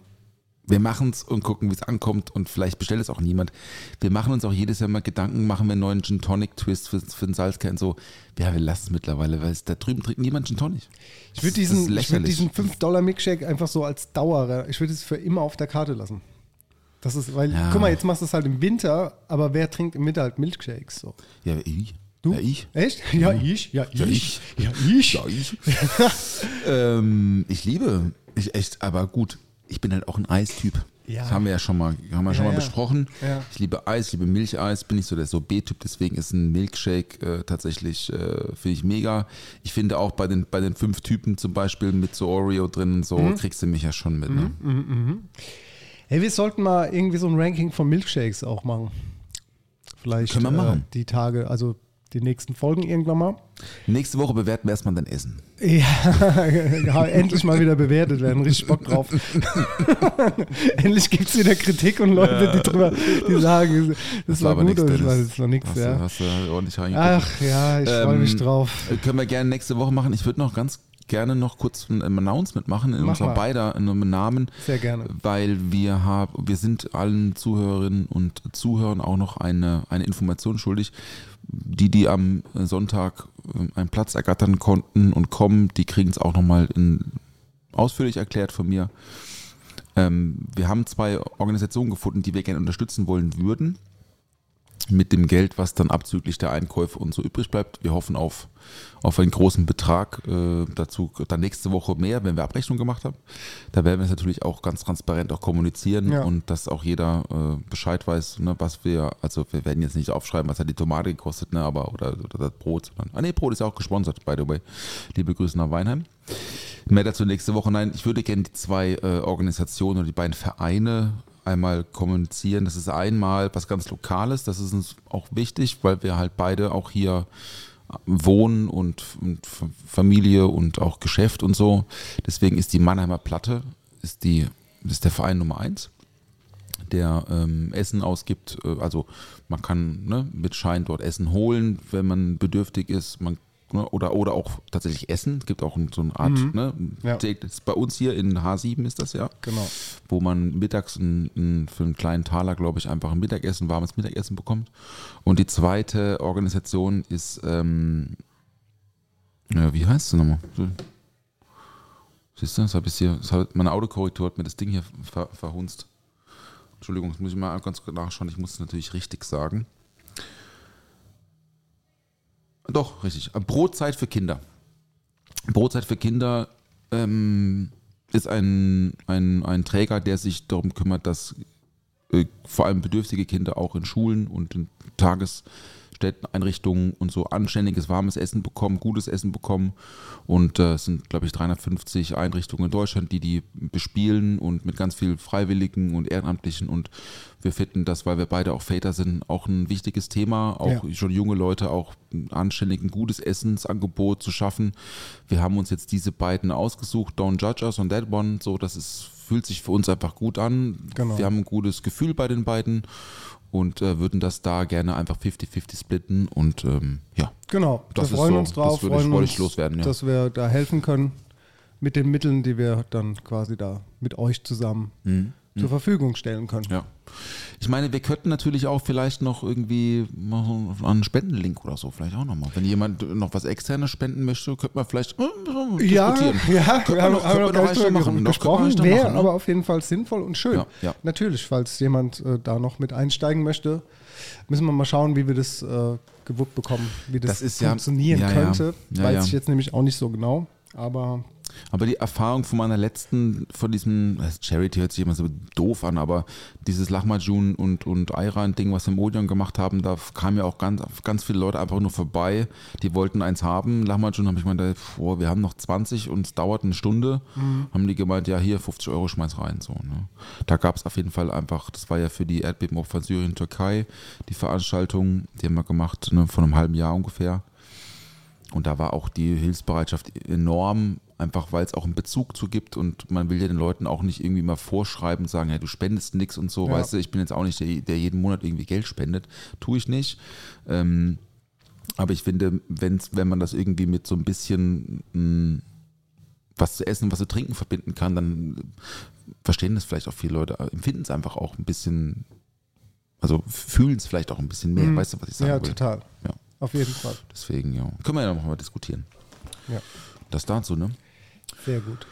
wir machen es und gucken, wie es ankommt und vielleicht bestellt es auch niemand. Wir machen uns auch jedes Jahr mal Gedanken, machen wir einen neuen Gin Tonic Twist für, für den Salzkern so. Ja, wir lassen es mittlerweile, weil es, da drüben trinkt niemand Gin Tonic. Ich würde diesen, ich würd diesen 5-Dollar-Milkshake einfach so als Dauer, ich würde es für immer auf der Karte lassen. Das ist, weil, Ja. guck mal, jetzt machst du es halt im Winter, aber wer trinkt im Winter halt Milkshakes? So. Ja, ich. Du? Ja, ich. Echt? Ja, ich. Ja, ich. Ja, ich. Ja, ich. Ja, ich. (laughs) ähm, ich liebe, ich echt, aber gut, ich bin halt auch ein Eistyp. Ja. Das haben wir ja schon mal, haben wir schon Ja, mal ja. besprochen. Ich liebe Eis, ich liebe Milcheis, bin nicht so der Sorbet-Typ, deswegen ist ein Milkshake äh, tatsächlich, äh, finde ich mega. Ich finde auch bei den, bei den fünf Typen zum Beispiel mit so Oreo drin und so, Mhm. kriegst du mich ja schon mit. Ne? Hey, wir sollten mal irgendwie so ein Ranking von Milkshakes auch machen. Vielleicht Können wir machen. Äh, die Tage, also die nächsten Folgen irgendwann mal. Nächste Woche bewerten wir erstmal dein Essen. Ja, (laughs) ja, endlich mal wieder bewertet werden. Richtig Bock drauf. (laughs) endlich gibt es wieder Kritik und Leute, die drüber, die sagen, das, war aber gut nix, oder das war, das war nichts. Hast, Ja. hast du ordentlich reingeguckt. Ach ja, ich freue Ähm, mich drauf. Können wir gerne nächste Woche machen. Ich würde noch ganz gerne noch kurz ein Announcement machen in Mach unserer mal. beider in einem Namen, Sehr gerne. weil wir haben, wir sind allen Zuhörerinnen und Zuhörern auch noch eine, eine Information schuldig. Die, die am Sonntag äh, einen Platz ergattern konnten und kommen, die kriegen es auch nochmal ausführlich erklärt von mir. Ähm, wir haben zwei Organisationen gefunden, die wir gerne unterstützen wollen würden. Mit dem Geld, was dann abzüglich der Einkäufe und so übrig bleibt. Wir hoffen auf, auf einen großen Betrag. Äh, dazu dann nächste Woche mehr, wenn wir Abrechnung gemacht haben. Da werden wir es natürlich auch ganz transparent auch kommunizieren Ja. und dass auch jeder äh, Bescheid weiß, ne, was wir, also wir werden jetzt nicht aufschreiben, was hat die Tomate gekostet, ne, aber oder, oder das Brot. Sondern, ah nee, Brot ist ja auch gesponsert, by the way. Liebe Grüße nach Weinheim. Mehr dazu nächste Woche. Nein, ich würde gerne die zwei äh, Organisationen oder die beiden Vereine einmal kommunizieren. Das ist einmal was ganz Lokales, das ist uns auch wichtig, weil wir halt beide auch hier Wohnen und, und Familie und auch Geschäft und so. Deswegen ist die Mannheimer Platte ist die ist der Verein Nummer eins, der ähm, Essen ausgibt. Äh, also man kann ne, mit Schein dort Essen holen, wenn man bedürftig ist. Man oder, oder auch tatsächlich essen. Es gibt auch so eine Art, ne, Ja. bei uns hier in H7 ist das ja Genau. wo man mittags ein, ein, für einen kleinen Taler, glaube ich, einfach ein Mittagessen, warmes Mittagessen bekommt. Und die zweite Organisation ist, ähm, ja, wie heißt sie nochmal? Siehst du, das habe ich hier, hat, meine Autokorrektur hat mir das Ding hier ver, verhunzt. Entschuldigung, das muss ich mal ganz kurz nachschauen, ich muss es natürlich richtig sagen. Doch, richtig. Brotzeit für Kinder. Brotzeit für Kinder ähm, ist ein, ein, ein Träger, der sich darum kümmert, dass äh, vor allem bedürftige Kinder auch in Schulen und in Tagesstätten, Einrichtungen und so anständiges, warmes Essen bekommen, gutes Essen bekommen. Und äh, es sind, glaube ich, 350 Einrichtungen in Deutschland, die die bespielen und mit ganz viel Freiwilligen und Ehrenamtlichen. Und wir finden das, weil wir beide auch Väter sind, auch ein wichtiges Thema, auch Ja. schon junge Leute auch ein anständig ein gutes Essensangebot zu schaffen. Wir haben uns jetzt diese beiden ausgesucht, Don't Judge Us on That One, so das ist, fühlt sich für uns einfach gut an. Genau. Wir haben ein gutes Gefühl bei den beiden und äh, würden das da gerne einfach 50-50 splitten und ähm, ja. Genau, Das wir ist freuen so, uns drauf, das würde ich- freuen ich uns, loswerden, ja. dass wir da helfen können mit den Mitteln, die wir dann quasi da mit euch zusammen zur Verfügung stellen können. Ja. Ich meine, wir könnten natürlich auch vielleicht noch irgendwie einen Spendenlink oder so, vielleicht auch nochmal. Wenn jemand noch was externes spenden möchte, könnte man vielleicht äh, Ja, ja, Könnte wir man haben, noch- haben könnte noch drüber machen, gesprochen, wäre machen, ne? aber auf jeden Fall sinnvoll und schön. Ja, ja. Natürlich, falls jemand äh, da noch mit einsteigen möchte, müssen wir mal schauen, wie wir das äh, gewuppt bekommen, wie das, Das funktionieren ja, könnte. Weiß ich jetzt nämlich auch nicht so genau, aber Aber die Erfahrung von meiner letzten, von diesem, Charity hört sich immer so doof an, aber dieses Lahmacun und, und Ayran-Ding, was wir im Odeon gemacht haben, da kamen ja auch ganz, ganz viele Leute einfach nur vorbei, die wollten eins haben. Lahmacun habe ich gemeint, boah, wir haben noch 20 und es dauert eine Stunde. Haben die gemeint, ja, hier 50 Euro schmeiß rein. So, ne? Da gab es auf jeden Fall einfach, das war ja für die Erdbebenopfer Syrien, Türkei, die Veranstaltung, die haben wir gemacht, ne, vor einem halben Jahr ungefähr. Und da war auch die Hilfsbereitschaft enorm, einfach weil es auch einen Bezug zu gibt und man will ja den Leuten auch nicht irgendwie mal vorschreiben, sagen, ja, du spendest nichts und so, Ja. weißt du, ich bin jetzt auch nicht der, der jeden Monat irgendwie Geld spendet, tue ich nicht. Ähm, aber ich finde, wenn's, wenn man das irgendwie mit so ein bisschen mh, was zu essen, was zu trinken verbinden kann, dann verstehen das vielleicht auch viele Leute, empfinden es einfach auch ein bisschen, also fühlen es vielleicht auch ein bisschen mehr, weißt du, was ich sagen Mhm. ja, will? total. Ja. Auf jeden Fall. Deswegen, ja. Können wir ja noch mal diskutieren. Ja, Das dazu, ne? Sehr gut.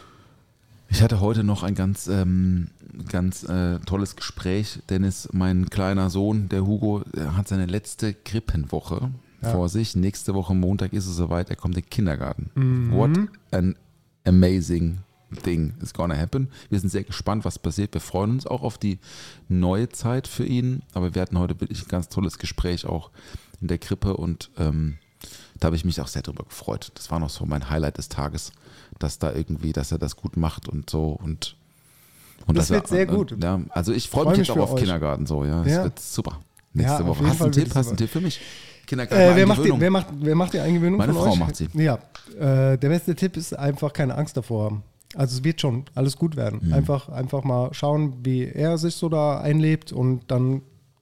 Ich hatte heute noch ein ganz, ähm, ganz äh, tolles Gespräch. Dennis, mein kleiner Sohn, der Hugo, der hat seine letzte Krippenwoche Ja. vor sich. Nächste Woche Montag ist es soweit, er kommt in den Kindergarten. Mhm. What an amazing thing is gonna happen. Wir sind sehr gespannt, was passiert. Wir freuen uns auch auf die neue Zeit für ihn. Aber wir hatten heute wirklich ein ganz tolles Gespräch auch in der Krippe und ähm, da habe ich mich auch sehr drüber gefreut. Das war noch so mein Highlight des Tages, dass da irgendwie, dass er das gut macht und so und und Das wird er, sehr gut. Ja, also ich freue Freu mich mich jetzt auch auf euch. Kindergarten so, ja. Es Ja. wird super. Ja, Nächste auf Woche. Hast du einen Tipp? Hast du einen. Tipp für mich? Kindergarten. Äh, wer, macht die, wer, macht, wer macht die Eingewöhnung Meine von Frau euch? macht sie. Ja, äh, der beste Tipp ist einfach keine Angst davor haben. Also es wird schon alles gut werden. Mhm. Einfach, einfach mal schauen, wie er sich so da einlebt und dann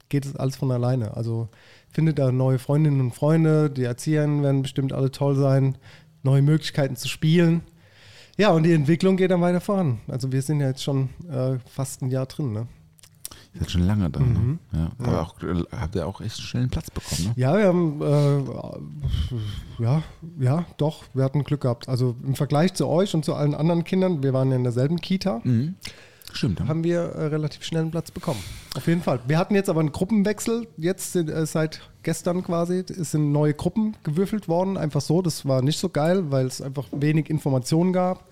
geht es alles von alleine. Also findet da neue Freundinnen und Freunde, die Erzieherinnen werden bestimmt alle toll sein, neue Möglichkeiten zu spielen. Ja, und die Entwicklung geht dann weiter voran. Also wir sind ja jetzt schon äh, fast ein Jahr drin. Ne? Ihr seid schon lange da. Mhm. Ne? Ja. Aber auch, äh, habt ihr auch echt schnell einen Platz bekommen, ne? Ja, wir haben, äh, ja, ja, doch, wir hatten Glück gehabt. Also im Vergleich zu euch und zu allen anderen Kindern, wir waren ja in derselben Kita, Mhm. Stimmt. Ja. haben wir äh, relativ schnell einen Platz bekommen. Auf jeden Fall. Wir hatten jetzt aber einen Gruppenwechsel, jetzt sind, äh, seit gestern quasi, es sind neue Gruppen gewürfelt worden, einfach so. Das war nicht so geil, weil es einfach wenig Informationen gab.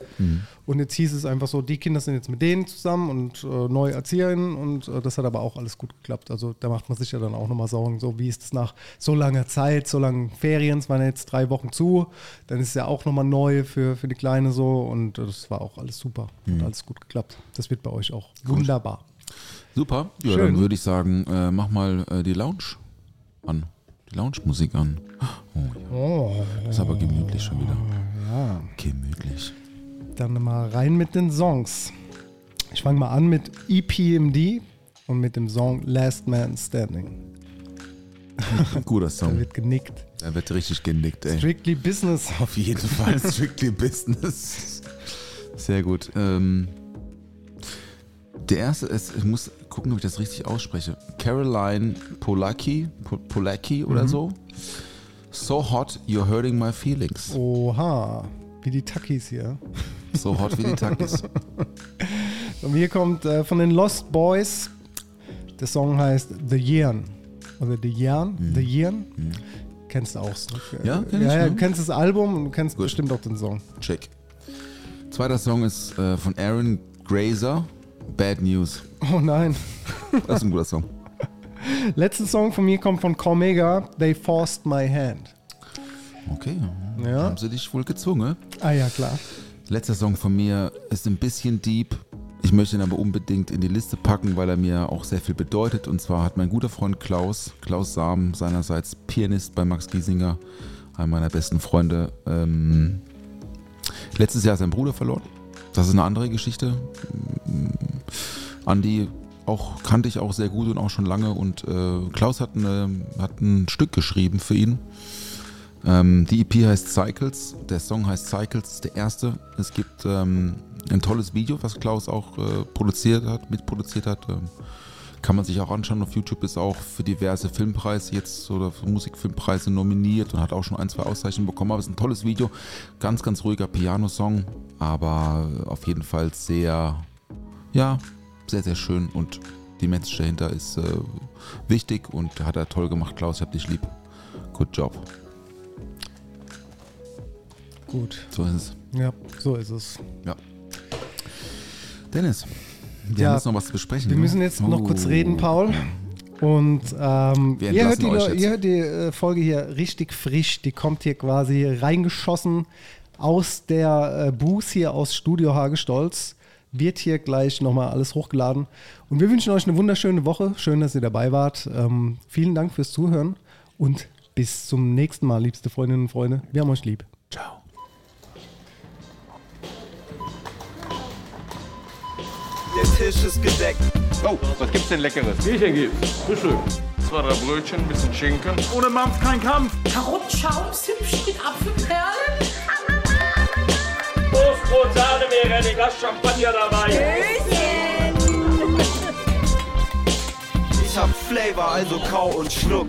Und jetzt hieß es einfach so, die Kinder sind jetzt mit denen zusammen und äh, neue Erzieherinnen und äh, das hat aber auch alles gut geklappt. Also da macht man sich ja dann auch nochmal Sorgen, so wie ist es nach so langer Zeit, so langen Ferien, es waren jetzt drei Wochen zu, dann ist es ja auch nochmal neu für, für die Kleine so und äh, das war auch alles super, hat alles gut geklappt. Das wird bei euch auch wunderbar. Super. Ja, Schön. dann würde ich sagen, äh, mach mal äh, die Lounge an. Die Lounge-Musik an. Oh, ja. Das ist aber gemütlich schon wieder. Ja, Gemütlich. dann mal rein mit den Songs. Ich fange mal an mit EPMD und mit dem Song Last Man Standing. Guter (laughs) Da Song. wird genickt. Da wird richtig genickt, ey. Strictly Business. (laughs) Auf jeden Fall Strictly (laughs) Business. Sehr gut. Ähm, der erste ist, ich muss gucken, ob ich das richtig ausspreche. Caroline Polacki, Po- Polacki oder so. So hot, you're hurting my feelings. Oha, wie die Takis hier. So hot wie die Takis. (laughs) Und hier kommt äh, von den Lost Boys. Der Song heißt The Yearn. Oder The Yearn. The Yearn. Kennst du auch. so. Mhm. Ja, kenn ich, ja, ja. ja. Du kennst das Album und du kennst Gut. bestimmt auch den Song. Check. Zweiter Song ist äh, von Aaron Grazer. Bad News. Oh nein. (laughs) Das ist ein guter Song. Letzter Song von mir kommt von Cormega. They Forced My Hand. Okay. Ja. Haben sie dich wohl gezwungen? Ah ja, klar. Letzter Song von mir ist ein bisschen deep. Ich möchte ihn aber unbedingt in die Liste packen, weil er mir auch sehr viel bedeutet. Und zwar hat mein guter Freund Klaus, Klaus Sam, seinerseits Pianist bei Max Giesinger, einer meiner besten Freunde, ähm, letztes Jahr seinen Bruder verloren. Das ist eine andere Geschichte. Andi auch, kannte ich auch sehr gut und auch schon lange. Und äh, Klaus hat, eine, hat ein Stück geschrieben für ihn. Ähm, die EP heißt Cycles, der Song heißt Cycles, der erste. Es gibt ähm, ein tolles Video, was Klaus auch äh, produziert hat, mitproduziert hat. Ähm, kann man sich auch anschauen auf YouTube, ist auch für diverse Filmpreise jetzt oder für Musikfilmpreise nominiert und hat auch schon ein, zwei Auszeichnungen bekommen. Aber es ist ein tolles Video, ganz, ganz ruhiger Piano-Song, aber auf jeden Fall sehr, ja, sehr, sehr schön und die Message dahinter ist äh, wichtig und hat er toll gemacht, Klaus, ich hab dich lieb. Good job. Gut. So ist es. Ja, so ist es. Ja. Dennis, wir Ja, haben jetzt noch was zu besprechen. Wir ne? müssen jetzt noch Oh. kurz reden, Paul. Und ähm, ihr, hört die, ihr hört die äh, Folge hier richtig frisch. Die kommt hier quasi reingeschossen aus der äh, Booth hier aus Studio Hagestolz. Wird hier gleich nochmal alles hochgeladen. Und wir wünschen euch eine wunderschöne Woche. Schön, dass ihr dabei wart. Ähm, vielen Dank fürs Zuhören und bis zum nächsten Mal, liebste Freundinnen und Freunde. Wir haben euch lieb. Der Tisch ist gedeckt. Oh, was gibt's denn Leckeres? Bierchen gibt's. Frühstück. Zwei, drei Brötchen, ein bisschen Schinken. Ohne Mampf kein Kampf. Karottenschaum, Zimtschnitt, mit Apfelperlen. Prost, Brot, Sahne, Meerrettich, Glas Champagner dabei. Ich hab Flavor, also kau und schluck.